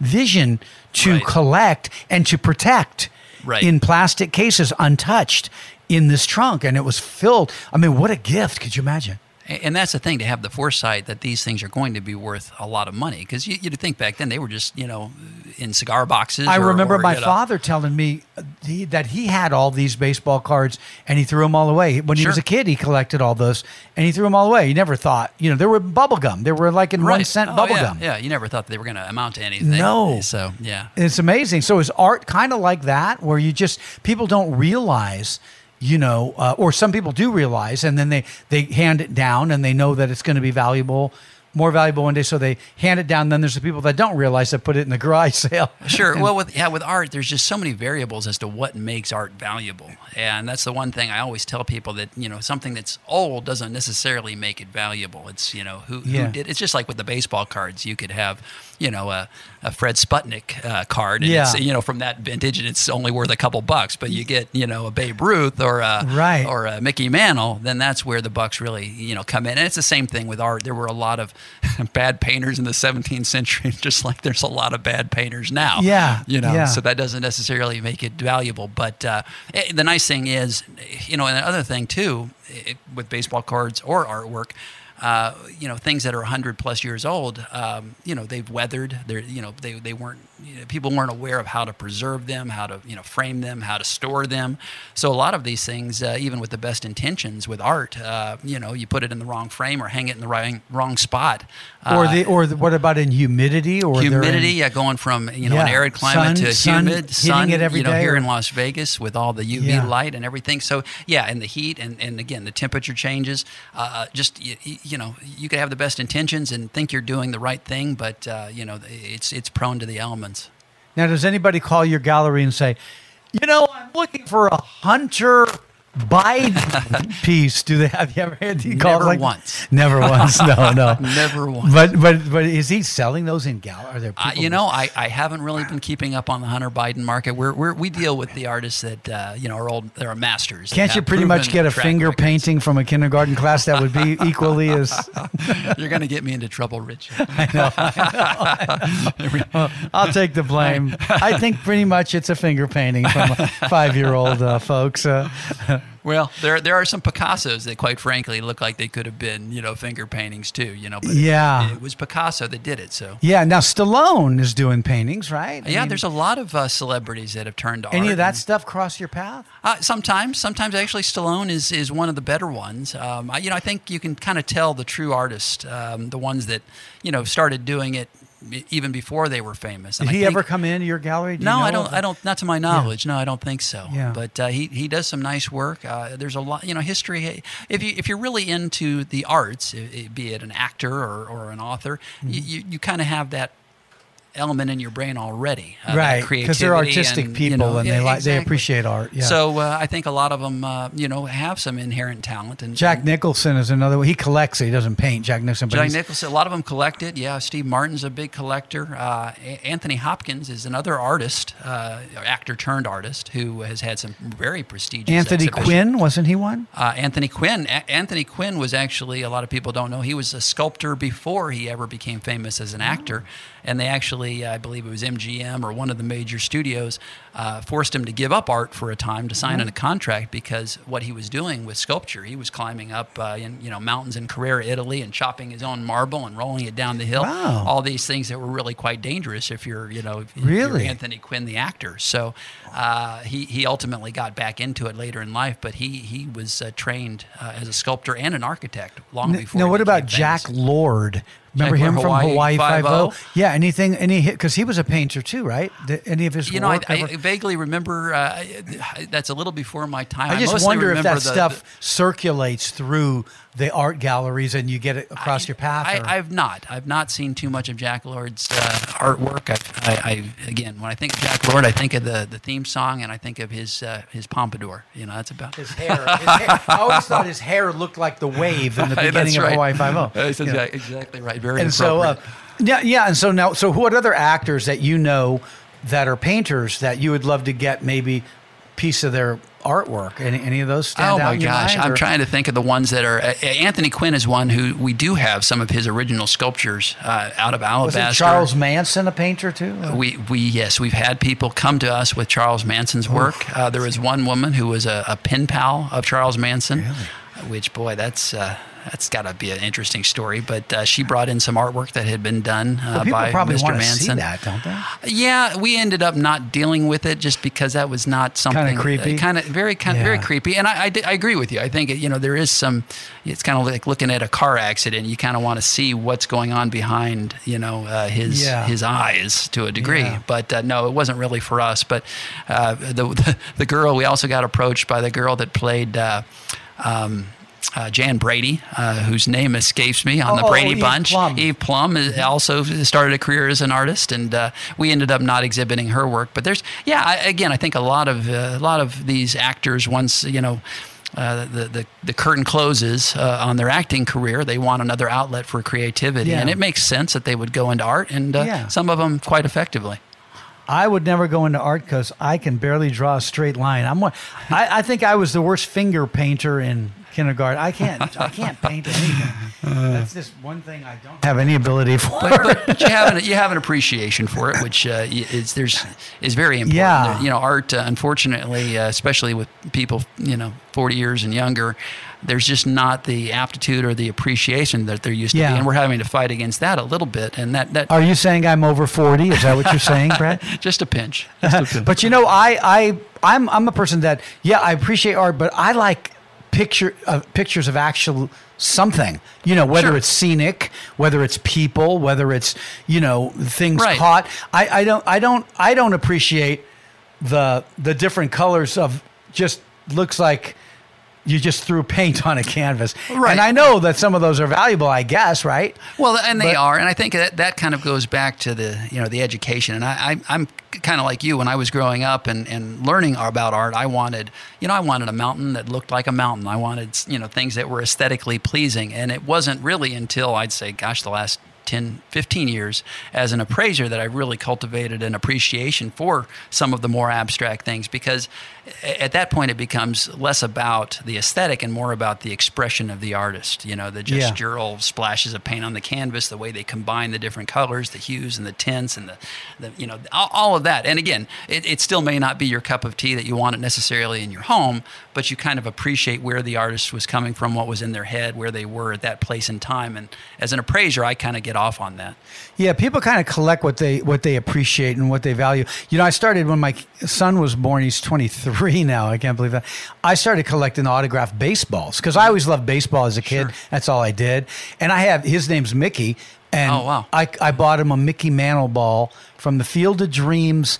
Speaker 4: vision to
Speaker 5: Right.
Speaker 4: collect and to protect
Speaker 5: Right.
Speaker 4: in plastic cases, untouched in this trunk, and it was filled. I mean, what a gift! Could you imagine?
Speaker 5: And that's the thing to have the foresight that these things are going to be worth a lot of money because you, you'd think back then they were just you know in cigar boxes.
Speaker 4: I
Speaker 5: or-
Speaker 4: remember
Speaker 5: or,
Speaker 4: my
Speaker 5: you know-
Speaker 4: father telling me uh, he, that he had all these baseball cards and he threw them all away. When he was a kid, he collected all those and he threw them all away. He never thought, you know, they were bubble gum. They were like in one
Speaker 5: Right.
Speaker 4: cent
Speaker 5: Oh,
Speaker 4: bubble
Speaker 5: yeah,
Speaker 4: gum.
Speaker 5: Yeah, you never thought they were going to amount to anything.
Speaker 4: No.
Speaker 5: So yeah.
Speaker 4: It's amazing. So is art kind of like that, where you just people don't realize, you know, uh, or some people do realize, and then they they hand it down, and they know that it's going to be valuable, more valuable one day, so they hand it down. Then there's the people that don't realize that put it in the garage sale.
Speaker 5: Sure.
Speaker 4: And-
Speaker 5: Well, with yeah, with art, there's just so many variables as to what makes art valuable, and that's the one thing I always tell people that you know something that's old doesn't necessarily make it valuable. It's you know who,
Speaker 4: Yeah.
Speaker 5: who did. It's just like with the baseball cards. You could have you know a, a Fred Sputnik uh, card, and
Speaker 4: Yeah.
Speaker 5: it's you know from that vintage, and it's only worth a couple bucks. But you get you know a Babe Ruth or a
Speaker 4: Right.
Speaker 5: or a Mickey Mantle, then that's where the bucks really you know come in. And it's the same thing with art. There were a lot of bad painters in the 17th century, just like there's a lot of bad painters now.
Speaker 4: Yeah,
Speaker 5: You know,
Speaker 4: yeah.
Speaker 5: so that doesn't necessarily make it valuable. But uh, eh, the nice thing is, you know, and the other thing too, eh, with baseball cards or artwork, uh, you know, things that are 100 plus years old, um, you know, they've weathered. They're, you know, they, they weren't, you know, people weren't aware of how to preserve them, how to, you know, frame them, how to store them. So a lot of these things, uh, even with the best intentions with art, uh, you know, you put it in the wrong frame or hang it in the wrong, wrong spot.
Speaker 4: or
Speaker 5: Uh,
Speaker 4: the or the, what about in humidity or they're in-
Speaker 5: humidity, yeah, going from you know an arid climate
Speaker 4: sun-
Speaker 5: to
Speaker 4: sun
Speaker 5: humid, sun,
Speaker 4: it every
Speaker 5: you know,
Speaker 4: day
Speaker 5: here
Speaker 4: or-
Speaker 5: in Las Vegas with all the UV
Speaker 4: Yeah.
Speaker 5: light and everything. So yeah, and the heat and, and again the temperature changes. Uh, just you, you know, you could have the best intentions and think you're doing the right thing, but uh, you know, it's it's prone to the elements.
Speaker 4: Now, does anybody call your gallery and say, you know, I'm looking for a Hunter Biden piece? Do they have you ever had any calls
Speaker 5: Never
Speaker 4: like
Speaker 5: once.
Speaker 4: Never once. No, no.
Speaker 5: Never once.
Speaker 4: But but but is he selling those in gallery? Are there
Speaker 5: Uh, you know, I, I haven't really been keeping up on the Hunter Biden market. We're, we're we deal with the artists that uh, you know are old. They're masters.
Speaker 4: Can't you pretty much get a finger
Speaker 5: records.
Speaker 4: painting from a kindergarten class that would be equally as?
Speaker 5: You're going to get me into trouble, Rich.
Speaker 4: I'll take the blame. I think pretty much it's a finger painting from a five-year-old uh, folks.
Speaker 5: Well, there there are some Picassos that, quite frankly, look like they could have been, you know, finger paintings too. You know, but
Speaker 4: Yeah.
Speaker 5: it, it was Picasso that did it. So
Speaker 4: yeah. Now Stallone is doing paintings, right? I
Speaker 5: yeah,
Speaker 4: mean,
Speaker 5: there's a lot of uh, celebrities that have turned to
Speaker 4: any
Speaker 5: art
Speaker 4: of that
Speaker 5: and-
Speaker 4: stuff cross your path?
Speaker 5: Uh, sometimes, sometimes actually, Stallone is is one of the better ones. Um, I, you know, I think you can kind of tell the true artist, um, the ones that you know started doing it even before they were famous.
Speaker 4: Did
Speaker 5: I
Speaker 4: he
Speaker 5: think-
Speaker 4: ever come into your gallery? Do you
Speaker 5: No,
Speaker 4: know
Speaker 5: I don't. I don't. Not to my knowledge. No, I don't think so.
Speaker 4: Yeah.
Speaker 5: But uh, he he does some nice work. Uh, there's a lot. You know, history. If you if you're really into the arts, i- i- be it an actor or, or an author,
Speaker 4: Mm-hmm.
Speaker 5: you, you you kind of have that element in your brain already. uh,
Speaker 4: right because they're artistic
Speaker 5: and,
Speaker 4: people
Speaker 5: you know,
Speaker 4: and
Speaker 5: yeah,
Speaker 4: they like they appreciate art. Yeah.
Speaker 5: So uh, I think a lot of them, uh, you know, have some inherent talent. And
Speaker 4: Jack
Speaker 5: and
Speaker 4: Nicholson is another one. He collects. it. He doesn't paint. Jack Nicholson. But
Speaker 5: Jack Nicholson, a lot of them collect it. Yeah, Steve Martin's a big collector. Uh, Anthony Hopkins is another artist, uh, actor turned artist, who has had some very prestigious.
Speaker 4: Anthony
Speaker 5: exhibitions.
Speaker 4: Quinn wasn't he one?
Speaker 5: Uh, Anthony Quinn. A- Anthony Quinn was actually a lot of people don't know he was a sculptor before he ever became famous as an actor, and they actually actually, I believe it was MGM or one of the major studios, uh, forced him to give up art for a time to sign
Speaker 4: Mm-hmm.
Speaker 5: in a contract because what he was doing with sculpture, he was climbing up uh, in you know mountains in Carrara, Italy, and chopping his own marble and rolling it down the hill.
Speaker 4: Wow.
Speaker 5: All these things that were really quite dangerous if you're you know
Speaker 4: Really?
Speaker 5: Anthony Quinn, the actor. So uh, he he ultimately got back into it later in life, but he he was uh, trained uh, as a sculptor and an architect long before.
Speaker 4: Now, what about Jack. Lord? Remember him from
Speaker 5: Hawaii
Speaker 4: Five O? Yeah, anything, any hit? Because he was a painter too, right? Did any of his
Speaker 5: You know, I, I vaguely remember. Uh, that's a little before my time.
Speaker 4: I just
Speaker 5: mostly
Speaker 4: wonder if that
Speaker 5: the-
Speaker 4: stuff circulates through the art galleries and you get it across your path.
Speaker 5: I, I've not. I've not seen too much of Jack Lord's uh, artwork. I, I again, when I think of Jack Lord, I think of the, the theme song and I think of his uh, his pompadour. You know, that's about
Speaker 4: his hair, his hair. I always thought his hair looked like the wave in the beginning of. Hawaii Five O.
Speaker 5: That's exactly, exactly right. Very
Speaker 4: and so uh, yeah yeah and so now so what other actors that you know that are painters that you would love to get maybe piece of their artwork any, any of those stand
Speaker 5: Oh
Speaker 4: out
Speaker 5: my
Speaker 4: in your
Speaker 5: gosh!
Speaker 4: mind,
Speaker 5: I'm trying to think of the ones that are. Uh, Anthony Quinn is one who we do have some of his original sculptures uh, out of
Speaker 4: was
Speaker 5: alabaster.
Speaker 4: it Charles Manson a painter too
Speaker 5: We, we yes, we've had people come to us with Charles Manson's work. Uh, there was one woman who was a, a pen pal of Charles Manson, which boy, that's uh, that's got to be an interesting story. But uh, she brought in some artwork that had been done uh,
Speaker 4: well, people
Speaker 5: by
Speaker 4: probably
Speaker 5: Mr.
Speaker 4: want to
Speaker 5: Manson.
Speaker 4: see that don't they
Speaker 5: Yeah, we ended up not dealing with it just because that was not something kind of
Speaker 4: creepy?
Speaker 5: kind of very kind of very creepy. And I, I, I agree with you. I think you know there is some. It's kind of like looking at a car accident. You kind of want to see what's going on behind you know uh, his
Speaker 4: Yeah.
Speaker 5: his eyes to a degree.
Speaker 4: Yeah.
Speaker 5: But uh, no, it wasn't really for us. But uh, the, the the girl we also got approached by the girl that played. Um, uh, Jan Brady, uh, whose name escapes me on the
Speaker 4: Oh, oh,
Speaker 5: Brady
Speaker 4: Eve
Speaker 5: Bunch.
Speaker 4: Plumb.
Speaker 5: Eve Plumb also started a career as an artist, and uh, we ended up not exhibiting her work. But there's, yeah, I, again, I think a lot of uh, a lot of these actors once you know. Uh, the, the the curtain closes uh, on their acting career. They want another outlet for creativity,
Speaker 4: Yeah.
Speaker 5: and it makes sense that they would go into art, and uh,
Speaker 4: Yeah.
Speaker 5: some of them quite effectively.
Speaker 4: I would never go into art because I can barely draw a straight line. I'm one, I, I think I was the worst finger painter in kindergarten. I can't I can't paint anything. That's just one thing I don't have any ability for.
Speaker 5: but, but, but you have an you have an appreciation for it, which uh, is there's is very important.
Speaker 4: Yeah.
Speaker 5: You know, art. Uh, unfortunately, uh, especially with people you know 40 years and younger, there's just not the aptitude or the appreciation that there used to
Speaker 4: Yeah.
Speaker 5: be, and we're having to fight against that a little bit. And that that
Speaker 4: Are you saying I'm over 40? Is that what you're saying, Brad?
Speaker 5: just a pinch. Just a pinch.
Speaker 4: but you know, I I I'm I'm a person that yeah, I appreciate art, but I like picture uh, pictures of actual something. You know, whether
Speaker 5: Sure.
Speaker 4: it's scenic, whether it's people, whether it's you know things
Speaker 5: Right.
Speaker 4: caught. I I don't I don't I don't appreciate the the different colors of just looks like you just threw paint on a canvas.
Speaker 5: Right.
Speaker 4: And I know that some of those are valuable, I guess, right?
Speaker 5: Well, and they
Speaker 4: But-
Speaker 5: are, and I think that that kind of goes back to the you know the education. And I, I I'm kind of like you when I was growing up and and learning about art. I wanted you know I wanted a mountain that looked like a mountain. I wanted you know things that were aesthetically pleasing. And it wasn't really until I'd say, gosh, the last 10, 15 years as an appraiser that I really cultivated an appreciation for some of the more abstract things because at that point it becomes less about the aesthetic and more about the expression of the artist. You know, the
Speaker 4: Yeah.
Speaker 5: gestural splashes of paint on the canvas, the way they combine the different colors, the hues and the tints, and the, the you know all, all of that. And again, it, it still may not be your cup of tea that you want it necessarily in your home, but you kind of appreciate where the artist was coming from, what was in their head, where they were at that place and time. And as an appraiser, I kind of get off on that.
Speaker 4: Yeah, people kind of collect what they what they appreciate and what they value. You know, I started when my son was born. He's 23 now. I can't believe that. I started collecting autographed baseballs because I always loved baseball as a kid.
Speaker 5: Sure.
Speaker 4: That's all I did. And I have his name's Mickey. And
Speaker 5: Oh, wow.
Speaker 4: I, I bought him a Mickey Mantle ball from the Field of Dreams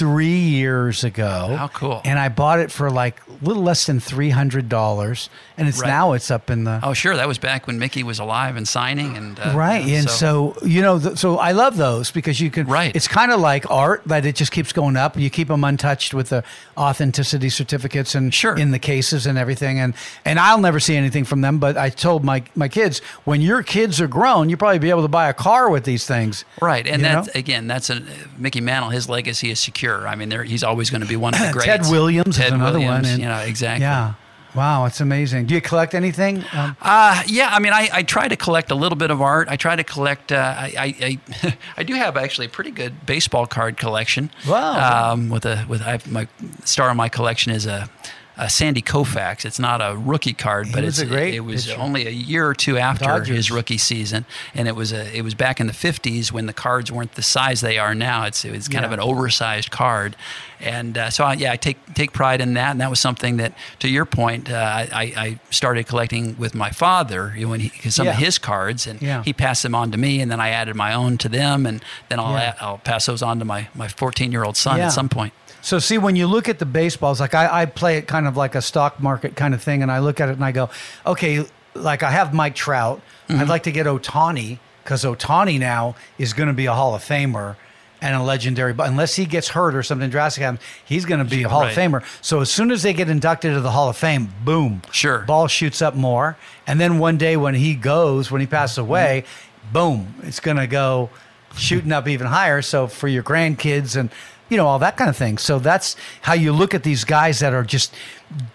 Speaker 4: 23 years ago.
Speaker 5: How cool.
Speaker 4: And I bought it for like a little less than $300. And it's
Speaker 5: Right.
Speaker 4: now it's up in the
Speaker 5: Oh, sure, that was back when Mickey was alive and signing, and uh,
Speaker 4: right
Speaker 5: you know,
Speaker 4: and so, you know th- so i love those because you can
Speaker 5: Right.
Speaker 4: it's kind of like art that it just keeps going up you keep them untouched with the authenticity certificates and
Speaker 5: Sure.
Speaker 4: in the cases and everything and and i'll never see anything from them but i told my my kids when your kids are grown you probably be able to buy a car with these things
Speaker 5: Right, and
Speaker 4: you
Speaker 5: that's again, that's a Mickey Mantle. His legacy is secure. I mean, there, he's always going to be one of the greats.
Speaker 4: ted williams
Speaker 5: Ted
Speaker 4: is another
Speaker 5: Williams,
Speaker 4: one and,
Speaker 5: you know, exactly.
Speaker 4: yeah Wow, it's amazing. Do you collect anything? Um,
Speaker 5: Uh, yeah, I mean, I, I try to collect a little bit of art. I try to collect. Uh, I, I, I, I do have actually a pretty good baseball card collection.
Speaker 4: Wow.
Speaker 5: Um, with a with I, my star of my collection is a. a Sandy Koufax. It's not a rookie card, but
Speaker 4: was
Speaker 5: it's
Speaker 4: great
Speaker 5: it was
Speaker 4: pitcher.
Speaker 5: only a year or two after
Speaker 4: Dodgers.
Speaker 5: his rookie season, and it was a it was back in the '50s when the cards weren't the size they are now. It's it was kind of an oversized card, and uh, so I, yeah, I take take pride in that, and that was something that, to your point, uh, I, I started collecting with my father you know, when he some of his cards, and
Speaker 4: Yeah.
Speaker 5: he passed them on to me, and then I added my own to them, and then I'll
Speaker 4: Yeah.
Speaker 5: add, I'll pass those on to my my 14 year old son
Speaker 4: Yeah.
Speaker 5: at some point.
Speaker 4: So see, when you look at the baseballs, like I, I play it kind of like a stock market kind of thing, and I look at it and I go, okay, like I have Mike Trout. I'd mm-hmm. like to get Ohtani because Ohtani now is going to be a Hall of Famer and a legendary. But unless he gets hurt or something drastic happens, he's going to be a Hall of Famer. So as soon as they get inducted to the Hall of Fame, boom,
Speaker 5: Sure.
Speaker 4: ball shoots up more. And then one day when he goes, when he passes mm-hmm. away, boom, it's going to go shooting up even higher. So for your grandkids and you know all that kind of thing. So that's how you look at these guys that are just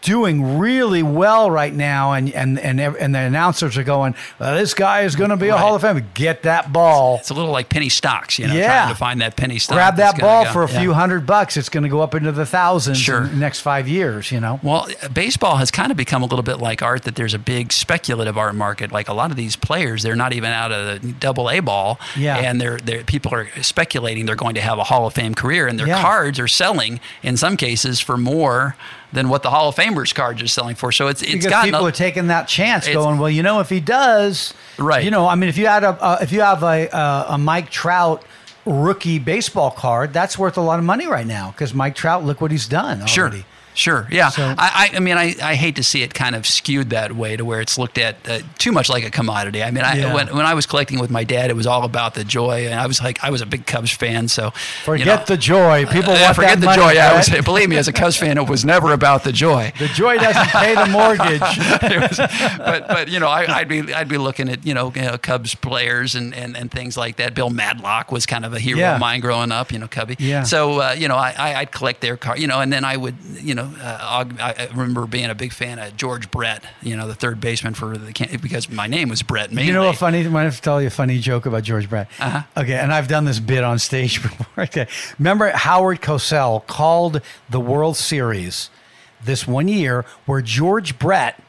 Speaker 4: doing really well right now, and and and and the announcers are going, well, "This guy is going to be a
Speaker 5: Right.
Speaker 4: Hall of Famer. Get that ball."
Speaker 5: It's a little like penny stocks, you know,
Speaker 4: Yeah.
Speaker 5: trying to find that penny stock.
Speaker 4: Grab that ball
Speaker 5: go.
Speaker 4: for a
Speaker 5: Yeah.
Speaker 4: few hundred bucks. It's going to go up into the thousands
Speaker 5: Sure.
Speaker 4: in the next five years. You know.
Speaker 5: Well, baseball has kind of become a little bit like art that there's a big speculative art market. Like a lot of these players, they're not even out of the double A ball.
Speaker 4: Yeah.
Speaker 5: And they're, they're people are speculating they're going to have a Hall of Fame career and their
Speaker 4: Yeah.
Speaker 5: cards are selling in some cases for more than what the Hall of Famers cards are selling for. So it's it's
Speaker 4: because
Speaker 5: gotten
Speaker 4: people
Speaker 5: a,
Speaker 4: are taking that chance, going, well, you know, if he does,
Speaker 5: Right.
Speaker 4: You know, I mean, if you had a uh, if you have a, a a Mike Trout rookie baseball card, that's worth a lot of money right now because Mike Trout, look what he's done already.
Speaker 5: Sure. Sure. Yeah.
Speaker 4: So-
Speaker 5: I, I, I mean, I, I hate to see it kind of skewed that way to where it's looked at uh, too much like a commodity. I mean, I,
Speaker 4: Yeah.
Speaker 5: when, when I was collecting with my dad, it was all about the joy. And I was like, I was a big Cubs fan. So
Speaker 4: Forget
Speaker 5: you know,
Speaker 4: the joy. People
Speaker 5: uh,
Speaker 4: want
Speaker 5: forget the
Speaker 4: money,
Speaker 5: joy. Yeah, I was, believe me, as a Cubs fan, it was never about the joy.
Speaker 4: the joy doesn't pay the mortgage.
Speaker 5: Was- but but you know, I, I'd be I'd be looking at you know, you know Cubs players and, and, and things like that. Bill Madlock was kind of a hero
Speaker 4: Yeah.
Speaker 5: of mine growing up. You know, Cubby.
Speaker 4: Yeah.
Speaker 5: So uh, you know, I, I I'd collect their car. You know, and then I would you know, uh, I remember being a big fan of George Brett. You know, the third baseman for the because my name was Brett. Mainly.
Speaker 4: You know a funny? I want to tell you a funny joke about George Brett.
Speaker 5: Uh-huh.
Speaker 4: Okay, and I've done this bit on stage before. Okay, remember Howard Cosell called the World Series this one year where George Brett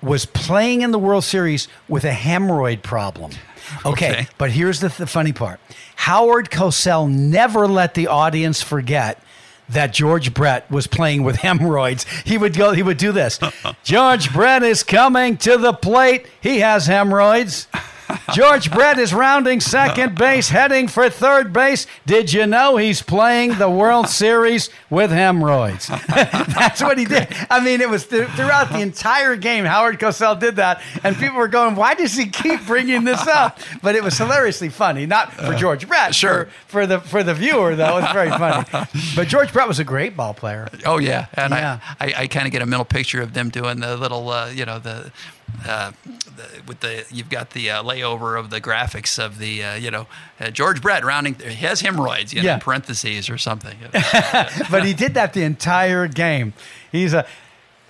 Speaker 4: was playing in the World Series with a hemorrhoid problem. Okay,
Speaker 5: Okay.
Speaker 4: but here's the, the funny part: Howard Cosell never let the audience forget that George Brett was playing with hemorrhoids. He would go, he would do this. George Brett is coming to the plate. He has hemorrhoids. George Brett is rounding second base, heading for third base. Did you know he's playing the World Series with hemorrhoids? That's what he did. I mean, it was th- throughout the entire game. Howard Cosell did that, and people were going, "Why does he keep bringing this up?" But it was hilariously funny, not for George Brett,
Speaker 5: sure.
Speaker 4: for, for the for the viewer though. It was very funny. But George Brett was a great ball player.
Speaker 5: Oh yeah, and
Speaker 4: Yeah.
Speaker 5: I, I, I kind of get a mental picture of them doing the little, uh, you know, the, uh, the with the you've got the uh, layover of the graphics of the, uh, you know, uh, George Brett rounding. He has hemorrhoids, you know,
Speaker 4: Yeah.
Speaker 5: in parentheses or something.
Speaker 4: but he did that the entire game. He's a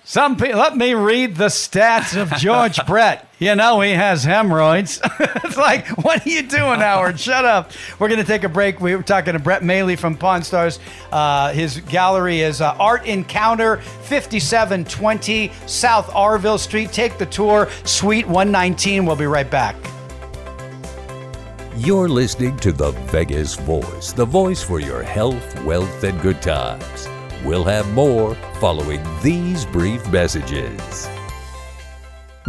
Speaker 4: some people. Let me read the stats of George Brett. You know he has hemorrhoids. it's like, what are you doing, Howard? Shut up. We're going to take a break. We were talking to Brett Maly from Pawn Stars. Uh, his gallery is uh, Art Encounter, 5720 South Arville Street. Take the tour, Suite 119. We'll be right back.
Speaker 1: You're listening to the Vegas Voice, the voice for your health, wealth, and good times. We'll have more following these brief messages.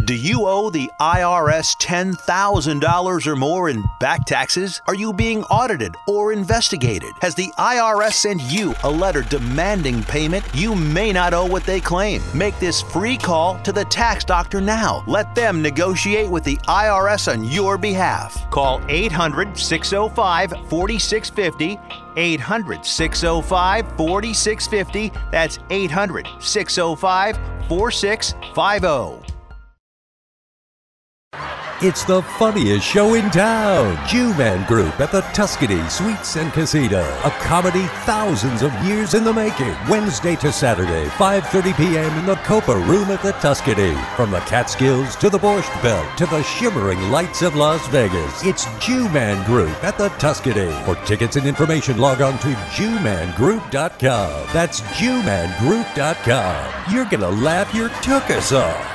Speaker 3: Do you owe the IRS $10,000 or more in back taxes? Are you being audited or investigated? Has the IRS sent you a letter demanding payment? You may not owe what they claim. Make this free call to the tax doctor now. Let them negotiate with the IRS on your behalf. Call 800 605 4650. 800 605 4650. That's 800 605 4650.
Speaker 1: It's the funniest show in town. Jew-Man Group at the Tuscany Suites and Casino. A comedy thousands of years in the making. Wednesday to Saturday, 5.30 p.m. in the Copa Room at the Tuscany. From the Catskills to the Borscht Belt to the shimmering lights of Las Vegas. It's Jew-Man Group at the Tuscany. For tickets and information, log on to JewmanGroup.com. That's JewmanGroup.com. You're gonna laugh your tuchus off.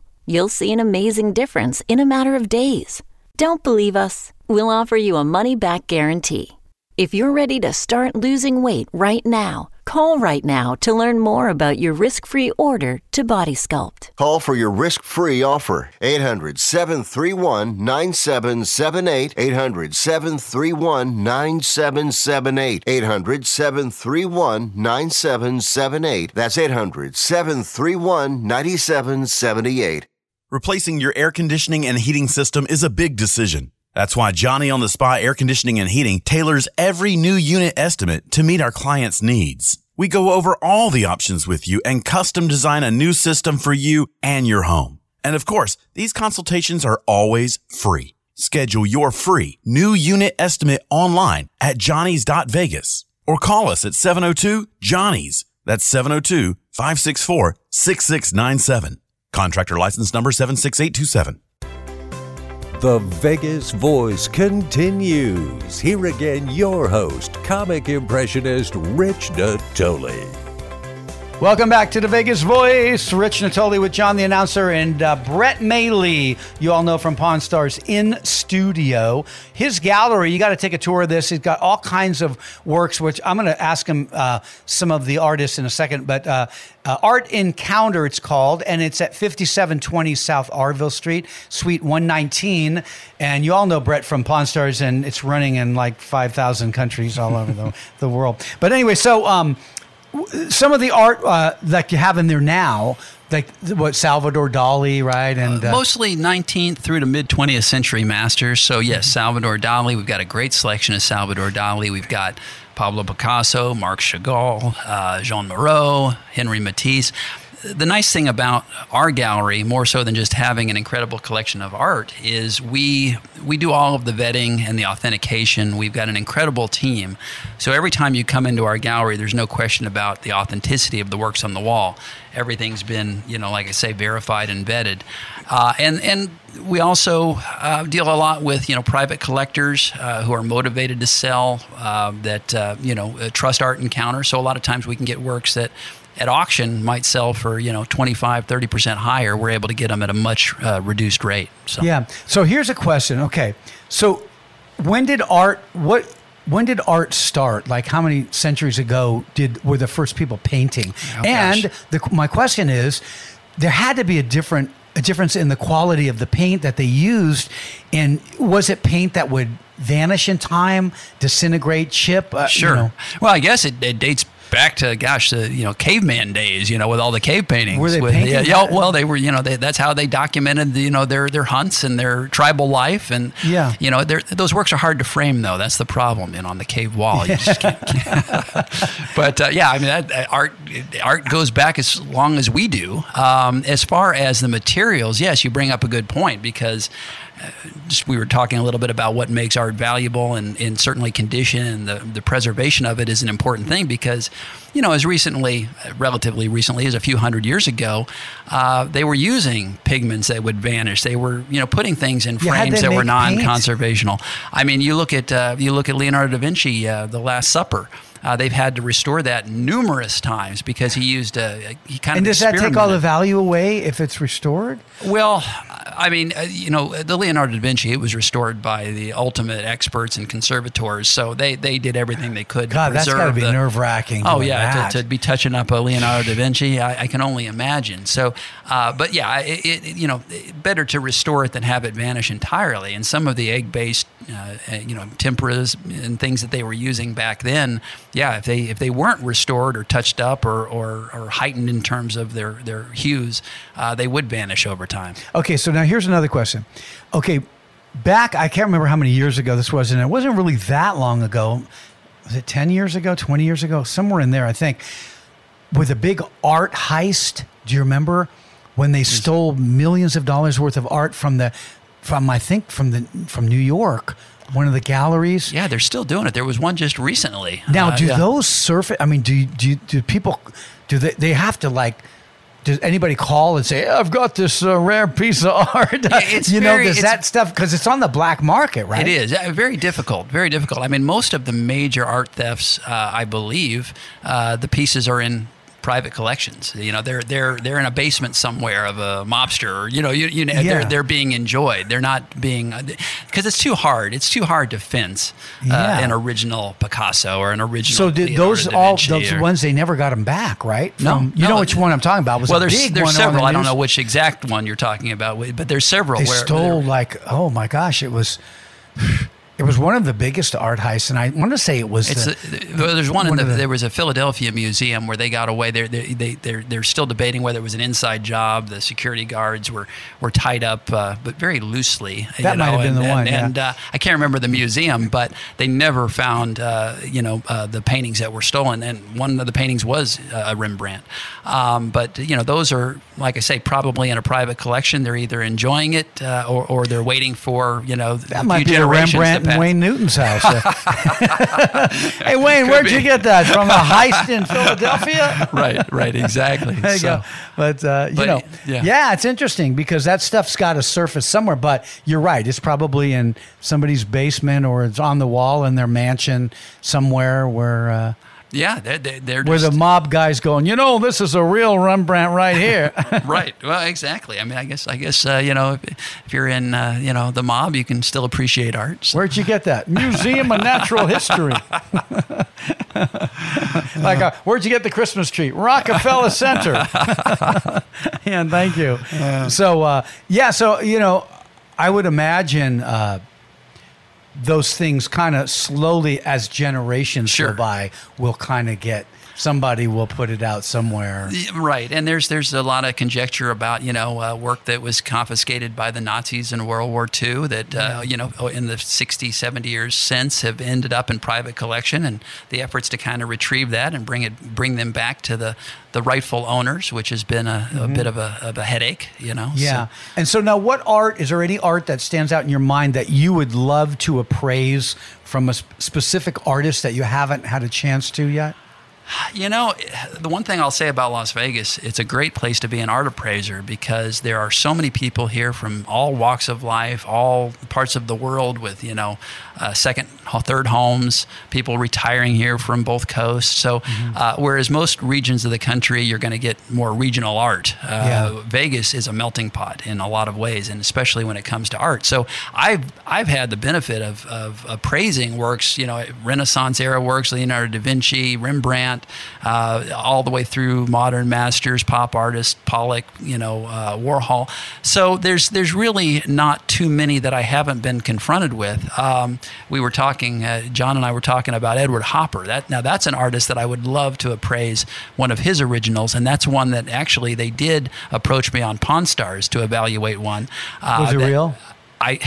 Speaker 9: you'll see an amazing difference in a matter of days. Don't believe us? We'll offer you a money back guarantee. If you're ready to start losing weight right now, call right now to learn more about your risk free order to Body Sculpt.
Speaker 7: Call for your risk free offer. 800 731 9778. 800 731 9778. 800 731 9778. That's 800 731 9778.
Speaker 2: Replacing your air conditioning and heating system is a big decision. That's why Johnny on the Spot Air Conditioning and Heating tailors every new unit estimate to meet our clients' needs. We go over all the options with you and custom design a new system for you and your home. And of course, these consultations are always free. Schedule your free new unit estimate online at johnny's.vegas or call us at 702 Johnny's. That's 702 564 6697. Contractor license number 76827.
Speaker 1: The Vegas Voice continues. Here again, your host, comic impressionist Rich Natoli.
Speaker 4: Welcome back to the Vegas Voice. Rich Natoli with John the announcer and uh, Brett Maly, you all know from Pawn Stars, in studio. His gallery, you got to take a tour of this. He's got all kinds of works, which I'm going to ask him uh, some of the artists in a second. But uh, uh, Art Encounter, it's called, and it's at 5720 South Arville Street, Suite 119. And you all know Brett from Pawn Stars, and it's running in like 5,000 countries all over the, the world. But anyway, so. Um, some of the art uh, that you have in there now, like what Salvador Dali, right? And
Speaker 5: uh, mostly 19th through to mid 20th century masters. So yes, Salvador Dali. We've got a great selection of Salvador Dali. We've got Pablo Picasso, Marc Chagall, uh, Joan Miró, Henri Matisse the nice thing about our gallery, more so than just having an incredible collection of art, is we we do all of the vetting and the authentication. We've got an incredible team, so every time you come into our gallery, there's no question about the authenticity of the works on the wall. Everything's been, you know, like I say, verified and vetted, uh, and and we also uh, deal a lot with you know private collectors uh, who are motivated to sell uh, that uh, you know trust art encounter. So a lot of times we can get works that at auction might sell for you know 25 30% higher we're able to get them at a much uh, reduced rate so.
Speaker 4: Yeah. So here's a question. Okay. So when did art what when did art start? Like how many centuries ago did were the first people painting? Oh, and the, my question is there had to be a different a difference in the quality of the paint that they used and was it paint that would vanish in time disintegrate chip
Speaker 5: uh, sure. you know? well i guess it, it dates back to gosh, the you know caveman days, you know, with all the cave paintings.
Speaker 4: Were they
Speaker 5: with,
Speaker 4: painting?
Speaker 5: Yeah, yeah, well, they were. You know, they, that's how they documented the, you know their their hunts and their tribal life, and
Speaker 4: yeah,
Speaker 5: you know, those works are hard to frame though. That's the problem. You know, on the cave wall, you just can't. can't. but uh, yeah, I mean, that, art art goes back as long as we do. Um, as far as the materials, yes, you bring up a good point because just we were talking a little bit about what makes art valuable and, and certainly condition and the, the preservation of it is an important thing because you know as recently relatively recently as a few hundred years ago uh, they were using pigments that would vanish. They were you know putting things in
Speaker 4: Yeah,
Speaker 5: frames that were non-conservational. I mean you look at uh, you look at leonardo da vinci uh, the last supper. Uh, they've had to restore that numerous times because he used a he kind
Speaker 4: and
Speaker 5: of
Speaker 4: does that take all the value away if it's restored?
Speaker 5: Well, I mean, uh, you know, the Leonardo da Vinci, it was restored by the ultimate experts and conservators. So they, they did everything they could
Speaker 4: God,
Speaker 5: to
Speaker 4: that's
Speaker 5: preserve
Speaker 4: got to be nerve wracking.
Speaker 5: Oh yeah, to, to be touching up a Leonardo da Vinci, I, I can only imagine. So, uh, but yeah, it, it, you know, better to restore it than have it vanish entirely. And some of the egg-based, uh, uh, you know, temperas and things that they were using back then, yeah, if they if they weren't restored or touched up or or, or heightened in terms of their their hues, uh, they would vanish over time.
Speaker 4: Okay, so now here's another question. Okay, back, I can't remember how many years ago this was, and it wasn't really that long ago. Was it 10 years ago, 20 years ago? Somewhere in there, I think. With a big art heist. Do you remember when they stole millions of dollars worth of art from the, from, I think, from the, from New York, one of the galleries?
Speaker 5: Yeah, they're still doing it. There was one just recently.
Speaker 4: Now,
Speaker 5: Uh,
Speaker 4: do
Speaker 5: yeah.
Speaker 4: those surface? I mean, do do do people do they they have to like? Does anybody call and say, "I've got this uh, rare piece of art"?
Speaker 5: it's
Speaker 4: you know, does that stuff because it's on the black market, right?
Speaker 5: It is uh, very difficult, very difficult. I mean, most of the major art thefts, uh, I believe, uh, the pieces are in private collections. You know, they're they're they're in a basement somewhere of a mobster. Or, you know, you, you know,
Speaker 4: Yeah.
Speaker 5: they're they're being enjoyed. They're not being because it's too hard. It's too hard to fence uh,
Speaker 4: Yeah.
Speaker 5: an original Picasso or an original.
Speaker 4: So did those all those
Speaker 5: or-
Speaker 4: ones they never got them back, right?
Speaker 5: No,
Speaker 4: you
Speaker 5: no.
Speaker 4: know which one I'm talking about. It was
Speaker 5: well, there's there's several.
Speaker 4: the
Speaker 5: I don't know which exact one you're talking about, but there's several.
Speaker 4: They
Speaker 5: where
Speaker 4: stole like oh my gosh, it was. It was one of the biggest art heists, and I want to say it was.
Speaker 5: It's
Speaker 4: the-
Speaker 5: well, there's one,
Speaker 4: one
Speaker 5: in the,
Speaker 4: the-
Speaker 5: there was a Philadelphia museum where they got away. They're, they they they're they're still debating whether it was an inside job. The security guards were were tied up, uh, but very loosely.
Speaker 4: That might
Speaker 5: know,
Speaker 4: have been
Speaker 5: and,
Speaker 4: the one,
Speaker 5: And,
Speaker 4: yeah.
Speaker 5: and uh, I can't remember the museum, but they never found uh, you know uh, the paintings that were stolen. And one of the paintings was uh, a Rembrandt. Um, but you know those are like I say, probably in a private collection. They're either enjoying it uh, or or they're waiting for you know
Speaker 4: that might
Speaker 5: few
Speaker 4: be a Rembrandt Wayne Newton's house. hey Wayne, where'd you get that from? A heist in Philadelphia?
Speaker 5: right, right, exactly.
Speaker 4: There you
Speaker 5: So-
Speaker 4: go. But, uh, you
Speaker 5: But,
Speaker 4: know,
Speaker 5: yeah.
Speaker 4: yeah. it's interesting because that stuff's got to surface somewhere. But you're right; it's probably in somebody's basement or it's on the wall in their mansion somewhere where uh,
Speaker 5: Yeah, they're, they're,
Speaker 4: where the mob guys going. You know, this is a real Rembrandt right here.
Speaker 5: right. Well, exactly. I mean, I guess I guess uh, you know if, if you're in uh, you know the mob, you can still appreciate art. So-
Speaker 4: Where'd you get that? Museum of Natural History. like, uh, where'd you get the Christmas tree? Rockefeller Center. yeah, thank you. so, uh, yeah, so, you know, I would imagine uh, those things kind of slowly, as generations
Speaker 5: Sure.
Speaker 4: go by, will kind of get somebody will put it out somewhere.
Speaker 5: Right, and there's there's a lot of conjecture about you know uh, work that was confiscated by the Nazis in World War II that uh, you know in the 60, 70 years since have ended up in private collection, and the efforts to kind of retrieve that and bring it bring them back to the the rightful owners, which has been a, a bit of a, of a headache, you know. So-
Speaker 4: Yeah. And so now, what art is there any art that stands out in your mind that you would love to appraise from a sp- specific artist that you haven't had a chance to yet?
Speaker 5: You know, the one thing I'll say about Las Vegas, it's a great place to be an art appraiser because there are so many people here from all walks of life, all parts of the world with, you know, uh, second, third homes, people retiring here from both coasts. So, uh, whereas most regions of the country, you're going to get more regional art. Uh,
Speaker 4: Yeah.
Speaker 5: Vegas is a melting pot in a lot of ways, and especially when it comes to art. So I've I've had the benefit of, of appraising works, you know, Renaissance era works, Leonardo da Vinci, Rembrandt, uh, all the way through modern masters, pop artists, Pollock, you know, uh, Warhol. So there's there's really not too many that I haven't been confronted with. Um, we were talking, uh, John and I were talking about Edward Hopper. That now that's an artist that I would love to appraise one of his originals, and that's one that actually they did approach me on Pawn Stars to evaluate one. Uh,
Speaker 4: Was it
Speaker 5: that-
Speaker 4: real?
Speaker 5: I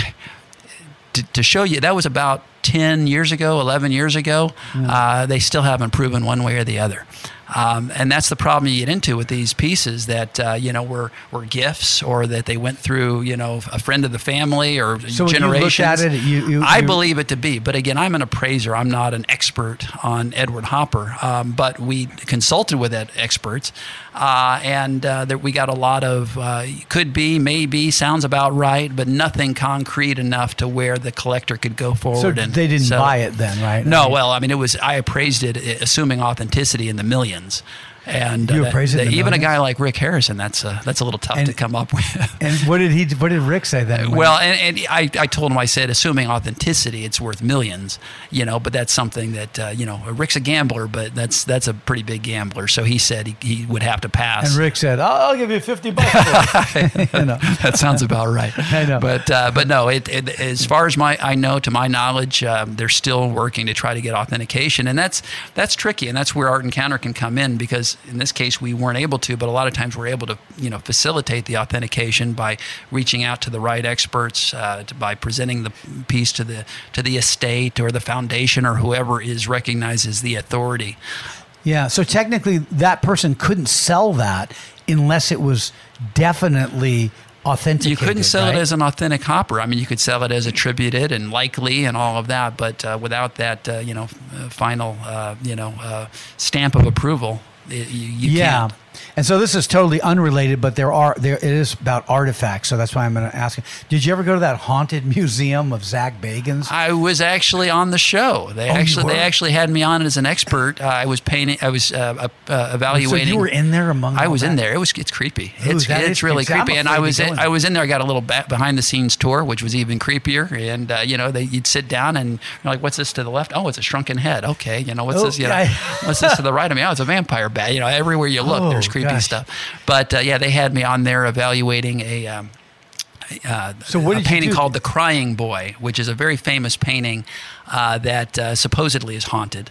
Speaker 5: to, to show you that was about 10 years ago 11 years ago uh, they still haven't proven one way or the other um, and that's the problem you get into with these pieces that uh, you know were, were gifts or that they went through you know a friend of the family or
Speaker 4: So when you looked
Speaker 5: generations.
Speaker 4: at it, you- you-
Speaker 5: I
Speaker 4: you-
Speaker 5: believe it to be, but again, I'm an appraiser. I'm not an expert on Edward Hopper, um, but we consulted with ed- experts, uh, and uh, that we got a lot of uh, could be, maybe, sounds about right, but nothing concrete enough to where the collector could go
Speaker 4: So
Speaker 5: forward. and
Speaker 4: they didn't
Speaker 5: so-
Speaker 4: buy it then, right?
Speaker 5: No, well, I mean, it was I appraised it assuming authenticity in the millions millions
Speaker 4: and
Speaker 5: uh, that-
Speaker 4: the
Speaker 5: even a guy like Rick Harrison, that's uh, that's a little tough to come up with.
Speaker 4: And what did he? What did Rick say then?
Speaker 5: Well, and, and I, I told him, I said, assuming authenticity, it's worth millions, you know, but that's something that, uh, you know, Rick's a gambler, but that's that's a pretty big gambler. So he said he, he would have to pass.
Speaker 4: and Rick said, "I'll, I'll give you fifty bucks." You know.
Speaker 5: that sounds about right.
Speaker 4: I know.
Speaker 5: But uh, but no, it, it, as far as my I know, to my knowledge, um, they're still working to try to get authentication, and that's that's tricky, and that's where Art Encounter can come in because in this case we weren't able to, but a lot of times we're able to you know facilitate the authentication by reaching out to the right experts, uh, to, by presenting the piece to the to the estate or the foundation or whoever is recognized as the authority.
Speaker 4: Yeah. So technically, that person couldn't sell that unless it was definitely authenticated.
Speaker 5: You couldn't sell
Speaker 4: right?
Speaker 5: it as an authentic hopper. I mean, you could sell it as attributed and likely and all of that, but uh, without that, uh, you know, uh, final, uh, you know, uh, stamp of approval, it, you, you
Speaker 4: yeah.
Speaker 5: can't.
Speaker 4: And so this is totally unrelated, but there are there it is about artifacts. So that's why I'm going to ask you. Did you ever go to that haunted museum of Zach Bagans?
Speaker 5: I was actually on the show. They
Speaker 4: Oh,
Speaker 5: actually they actually had me on as an expert. Uh, I was painting. I was uh, uh, evaluating.
Speaker 4: So you were in there among.
Speaker 5: I was in there. It was it's creepy.
Speaker 4: Ooh,
Speaker 5: It's it's really
Speaker 4: creepy. I'm.
Speaker 5: And I was in, I
Speaker 4: there.
Speaker 5: was in there. I got a little behind the scenes tour, which was even creepier. And uh, you know, they, you'd sit down and you're like, "What's this to the left? Oh, it's a shrunken head. Okay, you know, what's
Speaker 4: Oh,
Speaker 5: this? You know,
Speaker 4: yeah.
Speaker 5: what's this to the right of me? Oh, it's a vampire bat. You know, everywhere you look,
Speaker 4: Oh,
Speaker 5: there's creepy
Speaker 4: gosh.
Speaker 5: stuff. But uh, yeah, they had me on there evaluating a. Um, uh,
Speaker 4: So what
Speaker 5: a painting called the Crying Boy, which is a very famous painting uh, that uh, supposedly is haunted,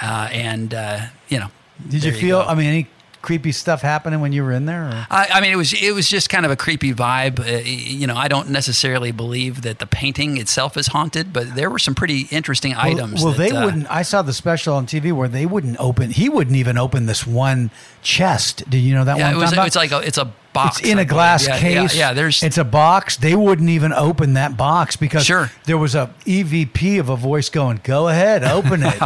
Speaker 5: uh, and uh, you know.
Speaker 4: Did you feel?
Speaker 5: go.
Speaker 4: I mean, any creepy stuff happening when you were in there?
Speaker 5: I, I mean, it was it was just kind of a creepy vibe. Uh, you know, I don't necessarily believe that the painting itself is haunted, but there were some pretty interesting items.
Speaker 4: Well, well
Speaker 5: that,
Speaker 4: they
Speaker 5: uh,
Speaker 4: wouldn't. I saw the special on TV where they wouldn't open. He wouldn't even open this one chest. Did you know that
Speaker 5: Yeah,
Speaker 4: one?
Speaker 5: it was. It's like a, it's a box.
Speaker 4: It's in
Speaker 5: I
Speaker 4: a
Speaker 5: believe.
Speaker 4: glass
Speaker 5: Yeah,
Speaker 4: case.
Speaker 5: Yeah, yeah, there's
Speaker 4: It's a box. They wouldn't even open that box because
Speaker 5: Sure.
Speaker 4: there was a EVP of a voice going, "Go ahead, open it."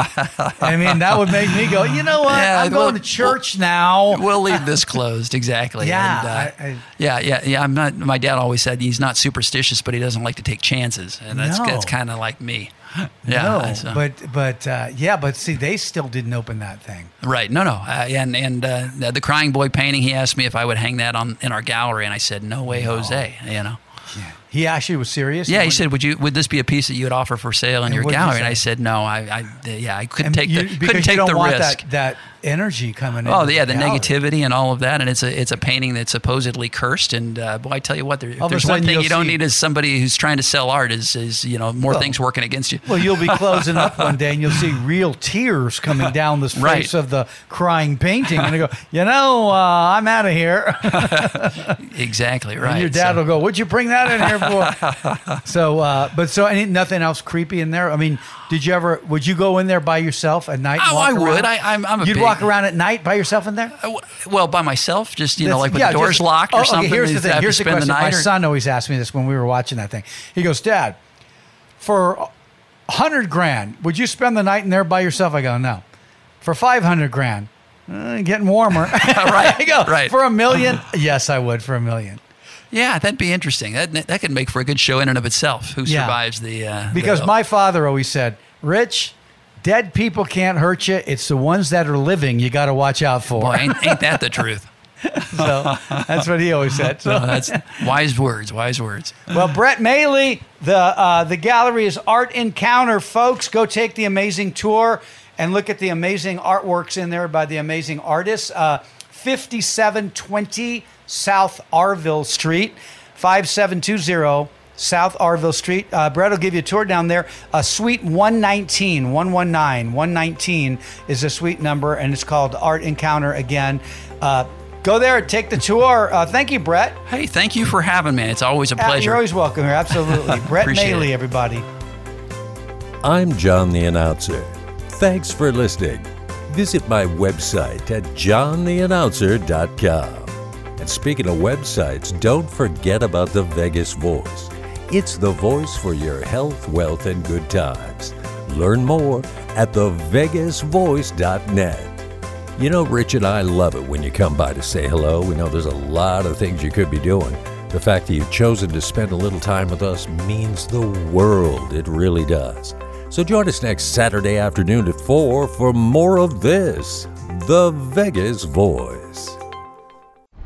Speaker 4: I mean, that would make me go, "You know what?
Speaker 5: Yeah,
Speaker 4: I'm going
Speaker 5: well,
Speaker 4: to church now."
Speaker 5: we'll leave this closed exactly.
Speaker 4: Yeah,
Speaker 5: And, uh,
Speaker 4: I- I-
Speaker 5: yeah, yeah, yeah. I'm not. My dad always said he's not superstitious, but he doesn't like to take chances, and that's
Speaker 4: No.
Speaker 5: that's kind of like me. Yeah,
Speaker 4: no, but but uh, yeah, but see, they still didn't open that thing.
Speaker 5: Right. No, no. Uh, and and uh, the the crying boy painting, he asked me if I would hang that on in our gallery, and I said, "No way, Jose." You know.
Speaker 4: He actually was serious.
Speaker 5: Yeah, he said, "Would you? Would this be a piece that you would offer for sale in
Speaker 4: And
Speaker 5: your
Speaker 4: you
Speaker 5: gallery?" And? I said, "No, I, I yeah, I couldn't
Speaker 4: and
Speaker 5: take
Speaker 4: you-
Speaker 5: the couldn't
Speaker 4: you
Speaker 5: take the risk."
Speaker 4: That, that energy coming in.
Speaker 5: Oh yeah, the negativity and all of that, and it's a it's a painting that's supposedly cursed. And uh, boy, I tell you what, there, if
Speaker 4: All of a
Speaker 5: there's one thing
Speaker 4: you'll
Speaker 5: don't
Speaker 4: see-
Speaker 5: need is somebody who's trying to sell art is is you know more
Speaker 4: Well-
Speaker 5: things working against you.
Speaker 4: Well, you'll be closing up one day and you'll see real tears coming down the face
Speaker 5: Right.
Speaker 4: of the crying painting, and you go, you know, uh, I'm out of here.
Speaker 5: exactly right.
Speaker 4: and your dad
Speaker 5: So-
Speaker 4: will go, "What'd you bring that in here for?" so, uh, but so any, nothing else creepy in there. I mean, did you ever? Would you go in there by yourself at night?
Speaker 5: Oh, I would. I- I'm- I'm a
Speaker 4: You'd
Speaker 5: big-
Speaker 4: walk around at night by yourself in there.
Speaker 5: Uh, Well, by myself, just you know, like with
Speaker 4: yeah,
Speaker 5: the doors
Speaker 4: just-
Speaker 5: locked
Speaker 4: oh,
Speaker 5: or
Speaker 4: okay,
Speaker 5: something.
Speaker 4: here's the thing. Here's the question. My
Speaker 5: night, or-
Speaker 4: son always asked me this when we were watching that thing. He goes, "Dad, for hundred grand, would you spend the night in there by yourself?" I go, "No." For five hundred grand, uh, getting warmer.
Speaker 5: Right,
Speaker 4: I go,
Speaker 5: right.
Speaker 4: For a million, yes, I would. For a million,
Speaker 5: Yeah, that'd be interesting. That that could make for a good show in and of itself. Who
Speaker 4: Yeah.
Speaker 5: survives the? Uh,
Speaker 4: because
Speaker 5: the-
Speaker 4: my father always said, "Rich." Dead people can't hurt you. It's the ones that are living you got to watch out for.
Speaker 5: boy, ain't, ain't that the truth?
Speaker 4: so that's what he always said. So
Speaker 5: So that's wise words. Wise words.
Speaker 4: Well, Brett Maly, the uh, the gallery is Art Encounter, folks. Go take the amazing tour and look at the amazing artworks in there by the amazing artists. Uh, 5720 South Arville Street, 5720 South Arville Street. Uh, Brett will give you a tour down there. Uh, suite 119, 119, 119 is the suite number, and it's called Art Encounter again. Uh, go there, take the tour. Uh, thank you, Brett.
Speaker 5: Hey, thank you for having me. It's always a
Speaker 4: Uh,
Speaker 5: pleasure.
Speaker 4: You're always welcome here. Absolutely. Brett
Speaker 5: Appreciate Maly,
Speaker 4: everybody.
Speaker 1: I'm John the Announcer. Thanks for listening. Visit my website at johntheannouncer.com. And speaking of websites, don't forget about the Vegas Voice. It's the voice for your health, wealth, and good times. Learn more at thevegasvoice.net. You know, Rich and I love it when you come by to say hello. We know there's a lot of things you could be doing. The fact that you've chosen to spend a little time with us means the world. It really does. So join us next Saturday afternoon at 4 for more of this the Vegas voice.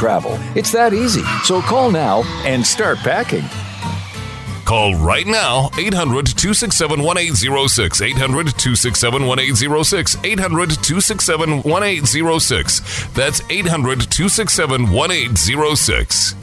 Speaker 10: travel. It's that easy. So call now and start packing.
Speaker 11: Call right now 800 267 1806. 800 267 1806. 800 267 1806. That's 800 267 1806.